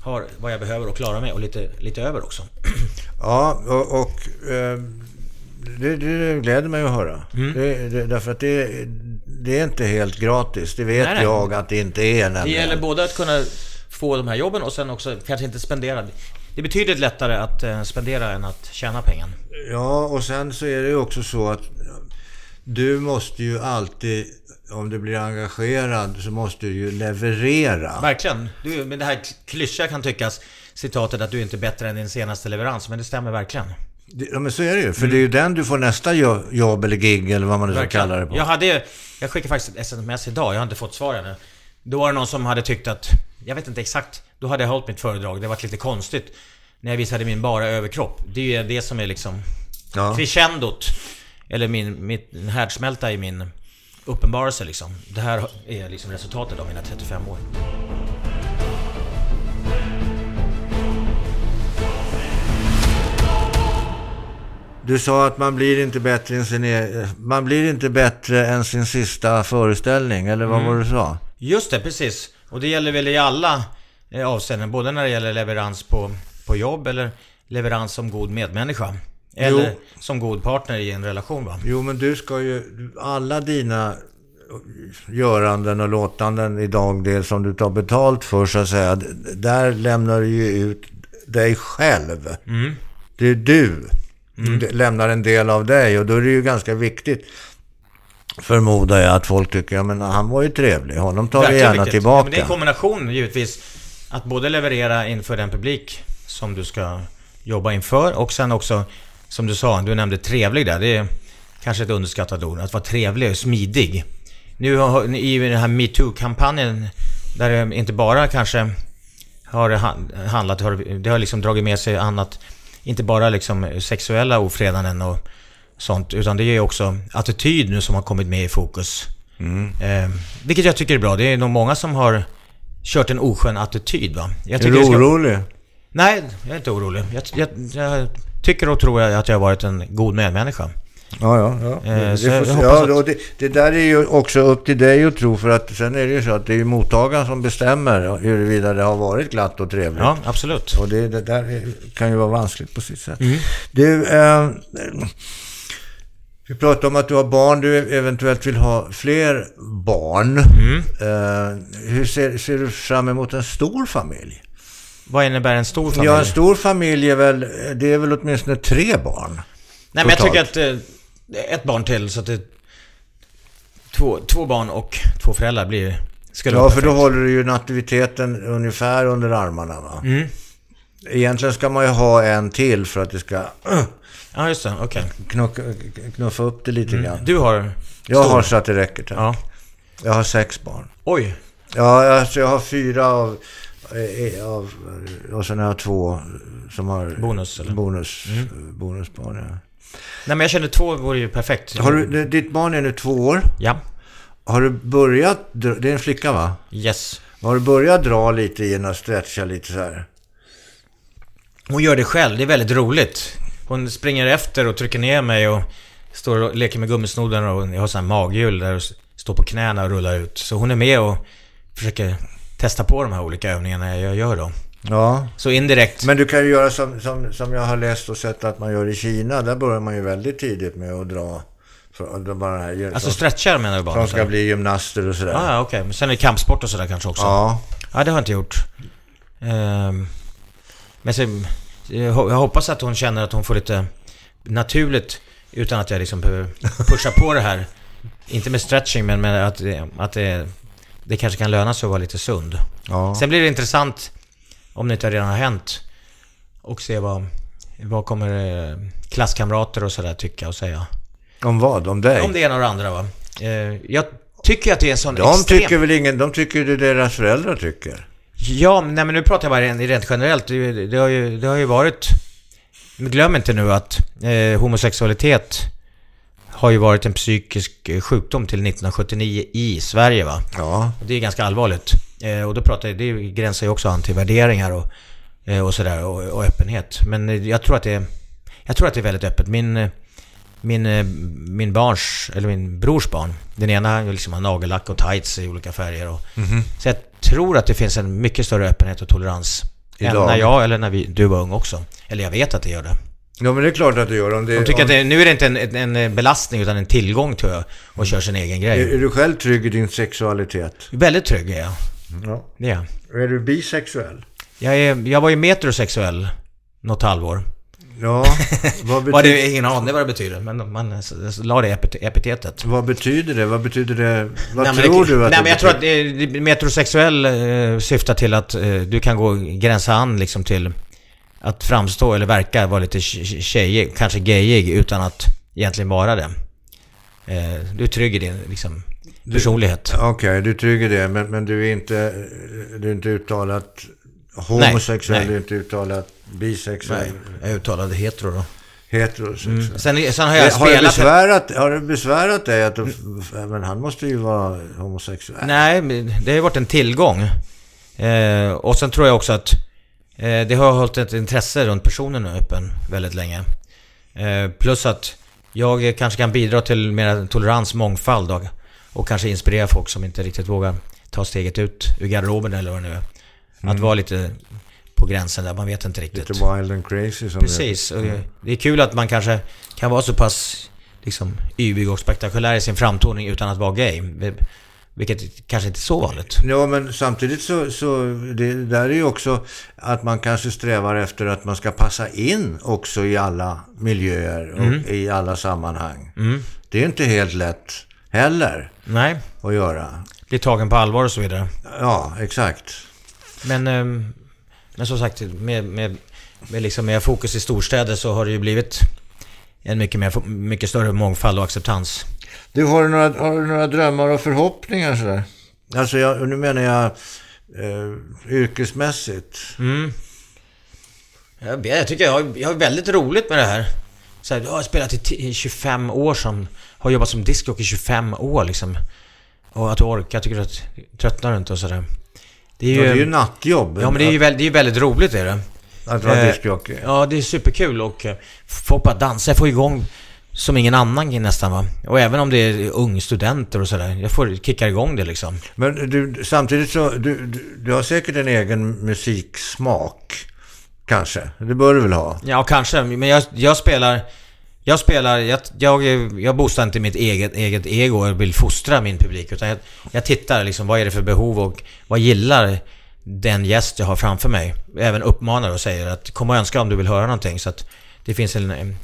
har vad jag behöver och klarar mig och lite, lite över också. Ja, och, och det, det gläder mig att höra. Mm. Det, det, därför att det, det är inte helt gratis. Det vet Nej, nej. jag att det inte är Det nämligen. gäller både att kunna få de här jobben och sen också kanske inte spendera. Det är betydligt lättare att eh, spendera än att tjäna pengen. Ja, och sen så är det ju också så att du måste ju alltid, om du blir engagerad, så måste du ju leverera. Verkligen. Du, men det här klyscha kan tyckas, citatet att du är inte bättre än din senaste leverans, men det stämmer verkligen. Ja, men så är det ju. För det är ju den du får nästa jo- jobb eller gig eller vad man nu ska kalla det på. Jag hade jag skickade faktiskt ett sms idag, jag har inte fått svar ännu. Då var det någon som hade tyckt att, jag vet inte exakt, då hade jag hållit mitt föredrag, det var lite konstigt. När jag visade min bara överkropp. Det är ju det som är liksom Ja. crescendot. Eller min, mitt härdsmälta i min uppenbarelse liksom. Det här är liksom resultatet av mina 35 år. Du sa att man blir inte bättre än sin, e man blir inte bättre än sin sista föreställning, eller vad mm. var det du sa? Just det, precis. Och det gäller väl i alla eh, avseenden, både när det gäller leverans på, på jobb eller leverans som god medmänniska. Eller jo. som god partner i en relation va? Jo, men du ska ju... Alla dina göranden och låtanden idag, det som du tar betalt för så att säga. Där lämnar du ju ut dig själv. Mm. Det är du. Mm. lämnar en del av dig och då är det ju ganska viktigt förmodar jag att folk tycker, ja men han var ju trevlig, honom tar vi gärna viktigt. tillbaka. Ja, men det är en kombination givetvis. Att både leverera inför den publik som du ska jobba inför och sen också, som du sa, du nämnde trevlig där. Det är kanske ett underskattat ord. Att vara trevlig och smidig. Nu i den här metoo-kampanjen, där det inte bara kanske har handlat, det har liksom dragit med sig annat inte bara liksom sexuella ofredanden och sånt, utan det är också attityd nu som har kommit med i fokus. Mm. Eh, vilket jag tycker är bra. Det är nog många som har kört en oskön attityd va. Är du orolig? Ska... Nej, jag är inte orolig. Jag, jag, jag tycker och tror att jag har varit en god medmänniska. Ja, ja. ja. Eh, det, får, ja att... det, det, där är ju också upp till dig att tro för att sen är det ju så att det är mottagaren som bestämmer huruvida det har varit glatt och trevligt. Ja, absolut. Och det, det där kan ju vara vanskligt på sitt sätt. Mm. Du, eh, vi pratade om att du har barn, du eventuellt vill ha fler barn. Mm. Eh, hur ser, ser du fram emot en stor familj? Vad innebär en stor familj? Ja, en stor familj är väl, det är väl åtminstone tre barn. Nej, men jag tycker att eh, ett barn till så att det... Två, två barn och två föräldrar blir... Skulle ja, för då håller du ju nativiteten ungefär under armarna va? Mm. Egentligen ska man ju ha en till för att det ska... Ja, just det. Okej. Okay. Knuffa upp det lite mm. grann. Du har... Jag har så att det räcker, tack. Ja. Jag har sex barn. Oi! Ja, alltså jag har fyra av... Eh, av och sen har jag två som har... Bonus, eller? Bonus, mm. bonusbarn, ja. Nej men jag känner två vore ju perfekt. Har du, ditt barn är nu två år. Ja. Har du börjat, det är en flicka va? Yes. Har du börjat dra lite i och stretcha lite så här? Hon gör det själv, det är väldigt roligt. Hon springer efter och trycker ner mig och står och leker med gummisnoddarna och jag har sån här maghjul där och står på knäna och rullar ut. Så hon är med och försöker testa på de här olika övningarna jag gör då. Ja. Så indirekt. Men du kan ju göra som, som, som jag har läst och sett att man gör i Kina. Där börjar man ju väldigt tidigt med att dra. Bara här, alltså stretchar menar du bara? Som ska bli gymnaster och sådär. Ah, ja, okej. Okay. Men sen är det kampsport och sådär kanske också? Ja. Ja, det har jag inte gjort. Um, men så, jag hoppas att hon känner att hon får lite naturligt utan att jag liksom behöver pusha på det här. Inte med stretching, men med att, att det, det kanske kan löna sig att vara lite sund. Ja. Sen blir det intressant om det inte redan har hänt. Och se vad, vad kommer eh, klasskamrater och sådär tycka och säga. Om vad? Om dig? Om det ena och det andra va. Eh, jag tycker att det är en sån de extrem... tycker väl ingen... De tycker det deras föräldrar tycker. Ja, nej men nu pratar jag bara rent generellt. Det, det, har, ju, det har ju varit... Glöm inte nu att eh, homosexualitet har ju varit en psykisk sjukdom till 1979 i Sverige va? Ja. Det är ganska allvarligt. Eh, och då pratar jag, det gränsar ju också an till värderingar och, eh, och sådär och, och, öppenhet. Men jag tror att det är, jag tror att det är väldigt öppet. Min, min, min barns, eller min brors barn, den ena liksom har nagellack och tights i olika färger. Och, mm -hmm. Så jag tror att det finns en mycket större öppenhet och tolerans Idag. än när jag eller när vi, du var ung också. Eller jag vet att det gör det. Ja men det är klart att det gör. Om det, De tycker om... att det, nu är det inte en, en, belastning utan en tillgång tror jag. Och kör sin egen grej. Är, är, du själv trygg i din sexualitet? Väldigt trygg är jag. Ja. Det är jag. Är du bisexuell? Jag, är, jag var ju metrosexuell något halvår. Ja, vad betyder... det ingen aning vad det betyder, men man la det epitetet. Vad betyder det? Vad betyder det? Vad nej, tror det, du att Nej, men jag tror att det, metrosexuell eh, syftar till att eh, du kan gå gränsa an liksom till att framstå eller verka vara lite tjejig, kanske gayig, utan att egentligen vara det. Eh, du är trygg i din liksom, personlighet. Okej, okay, du i det, men, men du är inte, du är inte uttalat homosexuell, nej, nej. du är inte uttalat bisexuell. Nej, jag är uttalad hetero då. Heterosexuell. Mm. Sen, sen har jag har, det spelat... besvärat, har det besvärat dig att... Men han måste ju vara homosexuell. Nej, det har ju varit en tillgång. Eh, och sen tror jag också att eh, det har hållit ett intresse runt personen öppen väldigt länge. Eh, plus att jag kanske kan bidra till mer tolerans, mångfald och, och kanske inspirera folk som inte riktigt vågar ta steget ut ur garderoben eller vad det nu är. Att vara lite på gränsen där, man vet inte riktigt. Lite wild and crazy som Precis, och det är kul att man kanske kan vara så pass liksom yvig och spektakulär i sin framtoning utan att vara gay. Vilket kanske inte är så vanligt. Ja, men samtidigt så, så det där är ju också att man kanske strävar efter att man ska passa in också i alla miljöer och Mm. i alla sammanhang. Det är inte helt lätt heller Nej, att göra. bli tagen på allvar och så vidare. Ja, exakt. Men, ehm, men som sagt, med, med, med, liksom med fokus i storstäder så har det ju blivit en mycket, mer, mycket större mångfald och acceptans. Du, har du några, har du några drömmar och förhoppningar sådär? Alltså, jag, nu menar jag eh, yrkesmässigt. Mm. Jag, jag tycker jag jag har väldigt roligt med det här. Så här, jag har spelat i, t- i 25 år som... Har jobbat som discjockey i 25 år liksom. Och att orka, jag tycker att tröttnar du inte och sådär. Det är Ja, ju... det är ju nattjobb. ja men det är ju väldigt, det är väldigt roligt är det. Att vara Eh, diskjockey. Ja, det är superkul och eh, folk bara dansar. Jag får igång som ingen annan nästan va. Och även om det är ungstudenter och sådär. Jag får kicka igång det liksom. Men du, samtidigt så, du, du, du har säkert en egen musiksmak. Kanske. Det bör du väl ha? Ja, kanske. Men jag, jag spelar... Jag spelar... Jag, jag, jag boostar inte mitt eget, eget ego och vill fostra min publik. Utan jag, jag tittar liksom, vad är det för behov och vad gillar den gäst jag har framför mig. Även uppmanar och säger att kom och önska om du vill höra någonting. Så att det finns en,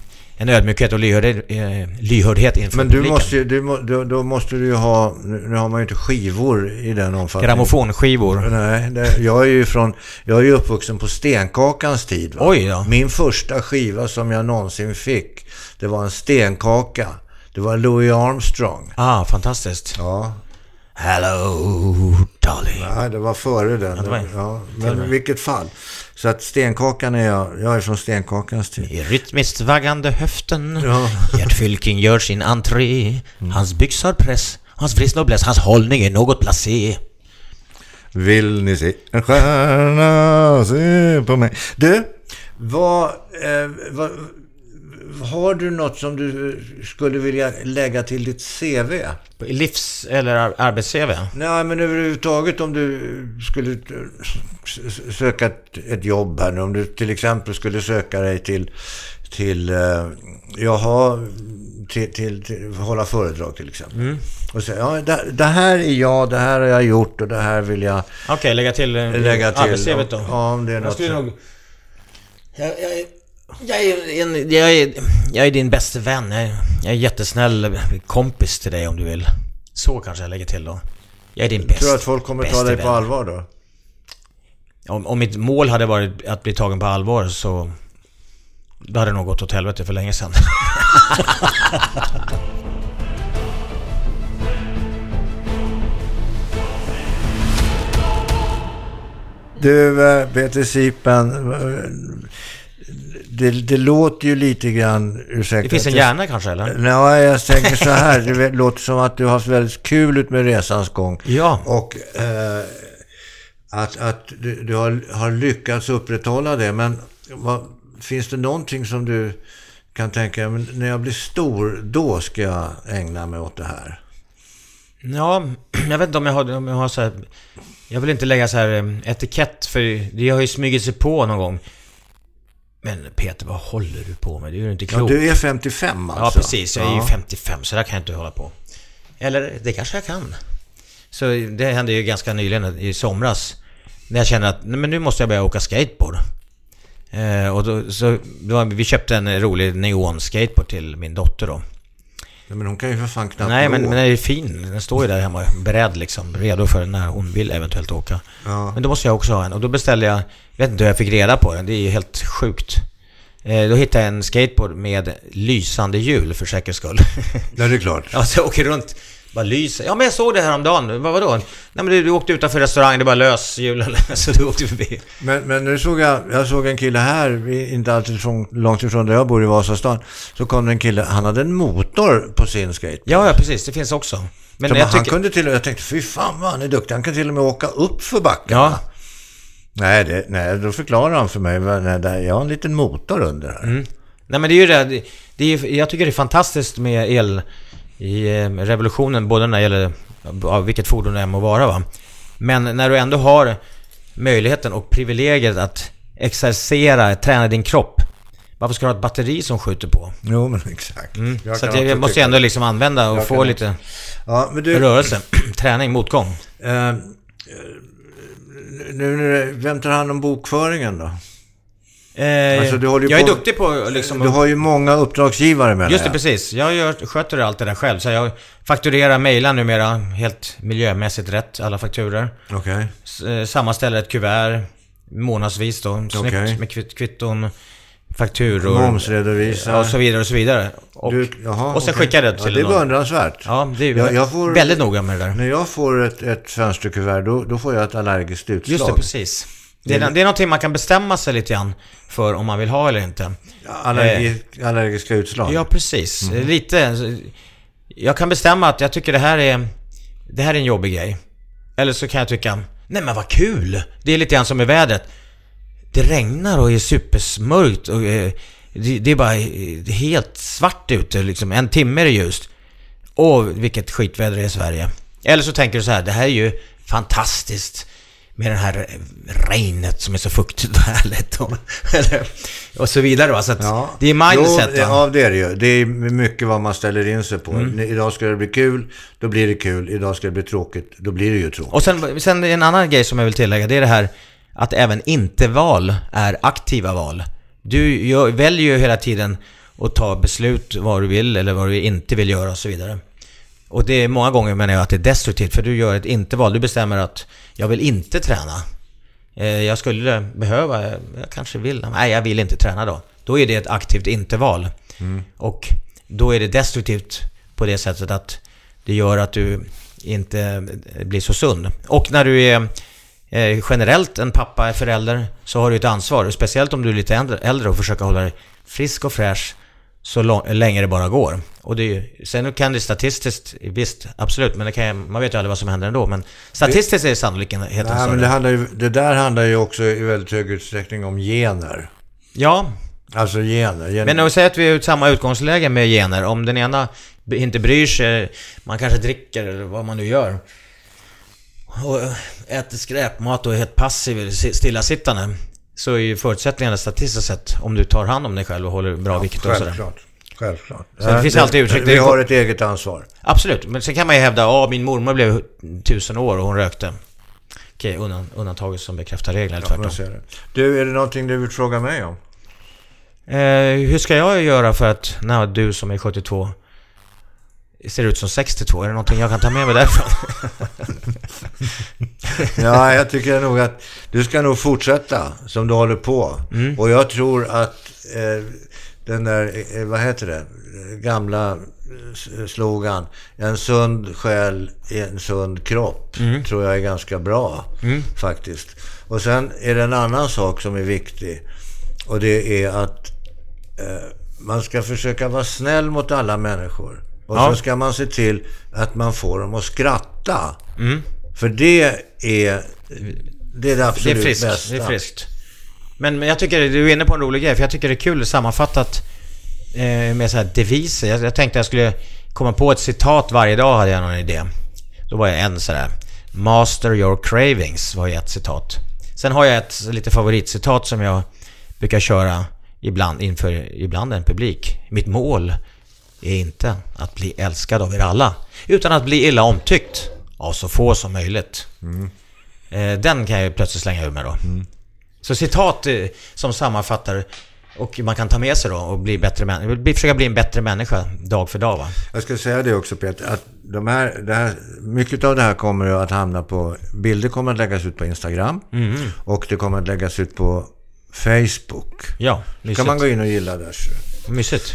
en ödmjukhet och lyhördhet, eh, lyhördhet inför Men du publiken. måste ju, du, då, då måste du ju ha, nu har man ju inte skivor i den omfattningen. Grammofonskivor. Nej, det, jag är ju från, jag är ju uppvuxen på stenkakans tid. Va? Oj då. Min första skiva som jag någonsin fick, det var en stenkaka. Det var Louis Armstrong. Ah, fantastiskt. Ja, Hello, darling. nej, det var före den. det var- ja, men vilket fall. Så att stenkakan är jag, jag är från stenkakans tid. I rytmiskt vaggande höften Ja. Gert Fylking gör sin entré Hans byxor press Hans vrist nobless Hans hållning är något blasé Vill ni se en stjärna, se på mig. Du, vad, eh, vad, har du något som du skulle vilja lägga till ditt CV? Livs eller ar- arbets-CV? Nej, men överhuvudtaget om du skulle eh, söka ett, ett jobb här nu. Om du till exempel skulle söka dig till, till eh, jaha, till, till, till hålla föredrag till exempel. Och säga, ja, det, det här är jag, det här har jag gjort och det här vill jag Okej, lägga till, eh, lägga till. arbets-CV då? Ja, om det är Jag något. skulle så- nog... Jag, jag, jag, är en, jag, är, jag är din bästa vän. Jag, är- jag är jättesnäll kompis till dig om du vill. Så kanske jag lägger till då. Jag är din bäst, Tror du att folk kommer ta bäste dig på vän. allvar då? Om, om mitt mål hade varit att bli tagen på allvar så... Då hade det nog gått åt helvete för länge sedan. Du, eh, Peter Sipen. Det, det låter ju lite grann, ursäkta. Det finns en hjärna kanske eller? Nej, jag tänker så här. Det låter som att du har haft väldigt kul ut med resans gång. Ja. Och eh, att, att du, du har, har lyckats upprätthålla det. Men vad, finns det någonting som du kan tänka, men när jag blir stor, då ska jag ägna mig åt det här? Ja, jag vet inte om jag har, om jag har så här, Jag vill inte lägga så här eh, etikett för det har ju smugit sig på någon gång. Men Peter, vad håller du på med? Det är ju inte Ja, klokt. du är 55 alltså? Ja, precis. Jag är ju Ja. 55, så där kan jag inte hålla på. Eller, det kanske jag kan. Så det hände ju ganska nyligen, i somras. När jag kände att, nej, men nu måste jag börja åka skateboard. Eh, och då, så, då, vi köpte en rolig neon-skateboard till min dotter då. Ja, Men hon kan ju för fan knappt Nej, gå. men, men den är ju fin. Den står ju där hemma beredd liksom. Redo för när hon vill eventuellt åka. Ja. Men då måste jag också ha en. Och då beställde jag, jag vet inte hur jag fick reda på den. Det är ju helt sjukt. Eh, då hittade jag en skateboard med lysande hjul för säkerhets skull. Ja, det är klart. ja, så jag åker runt bara lyser. Ja men jag såg det här om dagen. Vad vadå? Nej men du, du åkte utanför restaurangen, det bara lös hjulen så du åkte förbi. Men, men nu såg jag, jag såg en kille här, inte alltid från, långt ifrån där jag bor i Vasastan. Så kom det en kille, han hade en motor på sin skate. Ja, ja precis, det finns också. Men Så jag han tycker... kunde till jag tänkte, fy fan vad han är duktig. Han kan till och med åka upp för backarna. Ja. Nej, det, nej, då förklarar han för mig, nej, jag har en liten motor under här. Mm. Nej men det är ju det, det- är, jag tycker det är fantastiskt med el i eh, revolutionen, både när det gäller vilket fordon det än må vara va. Men när du ändå har möjligheten och privilegiet att exercera, träna din kropp. Varför ska du ha ett batteri som skjuter på? Jo, men exakt. Mm. Så att jag, måste ändå liksom använda och Jag få lite Ja, du, rörelse, träning, motgång. eh, nu, nu, vem tar hand om bokföringen då? Eh, Alltså, jag är på- duktig på liksom... Du har ju många uppdragsgivare med Just det, precis. Jag gör, sköter allt det där själv. Så jag fakturerar, mejlar numera helt miljömässigt rätt, alla fakturer. Okej. S- eh, Sammanställer ett kuvert månadsvis då. Snyggt Okej. med kvitt, kvitton, fakturor. Momsredovisa. Ja, och så vidare och så vidare. Och, Du, jaha, och sen okej. skickar jag det till ja, Det är beundransvärt. Ja, det är Jag- jag får- väldigt noga med det där. När jag får ett, ett fönsterkuvert, då, då får jag ett allergiskt utslag. Just det, precis. Det är, det är någonting man kan bestämma sig lite grann för om man vill ha eller inte. Allergi, allergiska utslag. Ja, precis. Mhm. Lite. Jag kan bestämma att jag tycker det här är, det här är en jobbig grej. Eller så kan jag tycka, nej men vad kul! Det är lite grann som med vädret. Det regnar och är supersmörkt och eh, det, det är bara eh, helt svart ute liksom. En timme är det ljust. Åh, vilket skitväder det är i Sverige. Eller så tänker du så här, det här är ju fantastiskt med det här regnet som är så fuktigt och härligt och, och så vidare va. Så att Ja. det är mindset jo. Ja, det är det ju. Det är mycket vad man ställer in sig på. Mm. Idag ska det bli kul, då blir det kul. Idag ska det bli tråkigt, då blir det ju tråkigt. Och sen, sen en annan grej som jag vill tillägga, det är det här att även inte-val är aktiva val. Du väljer ju hela tiden att ta beslut vad du vill eller vad du inte vill göra och så vidare. Och det är många gånger menar jag att det är destruktivt, för du gör ett inte-val. Du bestämmer att jag vill inte träna. Eh, Jag skulle behöva, jag kanske vill, nej jag vill inte träna då. Då är det ett aktivt inte-val. Och då är det destruktivt på det sättet att det gör att du inte blir så sund. Och när du är eh, generellt en pappa, förälder, så har du ett ansvar. Speciellt om du är lite äldre, och försöka hålla dig frisk och fräsch så lång, länge det bara går. Och det sen kan det statistiskt, visst, absolut, men det kan, man vet ju aldrig vad som händer ändå. Men statistiskt är sannolikheten Nej, större. men det, handlar ju, det där handlar ju också i väldigt hög utsträckning om gener. Ja, Alltså gener. gener. men om vi säger att vi är i samma utgångsläge med gener. Om den ena inte bryr sig, man kanske dricker eller vad man nu gör. Och äter skräpmat och är helt passiv, si- stillasittande. Så är ju förutsättningarna statistiskt sett, om du tar hand om dig själv och håller bra vikt och sådär. Självklart. Självklart. Så det finns alltid uttryck. Vi har ett eget ansvar. Absolut, men sen kan man ju hävda att min mormor blev tusen år och hon rökte. Okej, undan, undantaget som bekräftar regeln eller tvärtom. Du, är det någonting du vill fråga mig om? Eh, hur ska jag göra för att, när du som är 72 ser ut som 62? Är det någonting jag kan ta med mig därifrån? Ja, jag tycker nog att du ska nog fortsätta som du håller på. Mm. Och jag tror att eh, den där, eh, vad heter det, gamla slogan, en sund själ i en sund kropp, Mm. tror jag är ganska bra faktiskt. Och sen är det en annan sak som är viktig. Och det är att eh, man ska försöka vara snäll mot alla människor. Och Ja. så ska man se till att man får dem att skratta. Mm. För det är det, är det Det absolut är friskt. bästa. Det är friskt. Men, men jag tycker, du är inne på en rolig grej, för jag tycker det är kul sammanfattat eh, med så här deviser. Jag, jag tänkte jag skulle komma på ett citat varje dag, hade jag någon idé. Då var jag en sådär. Master your cravings var ju ett citat. Sen har jag ett lite favoritcitat som jag brukar köra ibland inför ibland en publik. Mitt mål är inte att bli älskad av er alla, utan att bli illa omtyckt av så få som möjligt. Eh, den kan jag ju plötsligt slänga ur mig då. Så citat eh, som sammanfattar och man kan ta med sig då och bli bättre människa, försöka bli en bättre människa dag för dag va? Jag ska säga det också Peter, att de här, det här, mycket av det här kommer att hamna på, bilder kommer att läggas ut på Instagram Mm. och det kommer att läggas ut på Facebook. Ja, kan mysigt. man gå in och gilla där. Mysigt.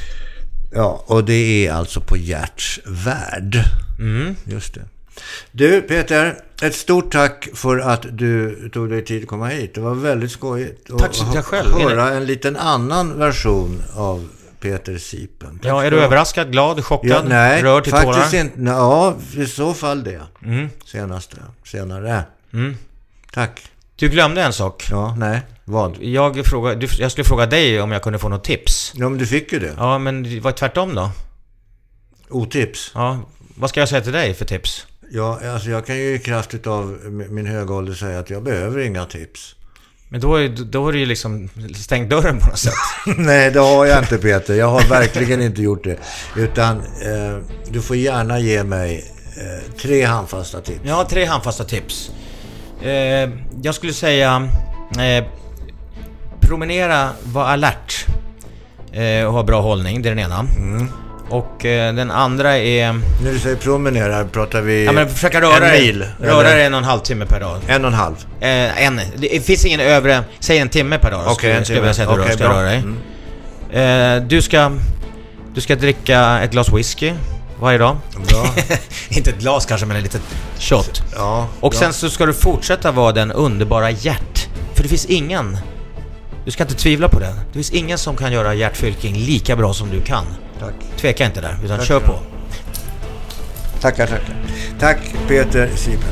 Ja, och det är alltså på Gerts värld. Mm. Just det. Du Peter, ett stort tack för att du tog dig tid att komma hit. Det var väldigt skojigt att Tack så mycket själv. höra en liten annan version av Peter Sipen. Tack Ja, är du överraskad, glad, chockad, Ja, nej, rörd till faktiskt tårar? inte. Ja, i så fall det. Mm. Senaste, senare. Mm. Tack. Du glömde en sak. Ja, nej, vad? Jag, frågade, du, jag skulle fråga dig om jag kunde få något tips. Ja, men du fick ju det. Ja, men det var tvärtom då? Otips. Ja, vad ska jag säga till dig för tips? Ja, alltså jag kan ju i kraft av min höga ålder säga att jag behöver inga tips. Men då, är- då har du ju liksom stängt dörren på något sätt. Nej, det har jag inte Peter. Jag har verkligen inte gjort det. Utan eh, du får gärna ge mig eh, tre handfasta tips. Har tre handfasta tips. Eh, jag skulle säga... Eh, promenera, var alert. Eh, och ha bra hållning, det är den ena. Och eh, den andra är... När du säger promenera, pratar vi Ja, men försöka röra en mil? Röra eller? dig en och en halv timme per dag. En och en halv? Eh, en. Det finns ingen övre... Säg en timme per dag. Okej, skulle, en skulle jag timme. säga att du Okej, ska bra. röra dig. Mm. Eh, du ska... Du ska dricka ett glas whisky varje dag. Bra. Inte ett glas kanske, men en litet shot. Ja, Och bra. sen så ska du fortsätta vara den underbara Gert. För det finns ingen... Du ska inte tvivla på det. Det finns ingen som kan göra Gert Fylking lika bra som du kan. Tack. Tveka inte där, utan Tack kör på. Tackar, tackar. Tack Peter Sipen.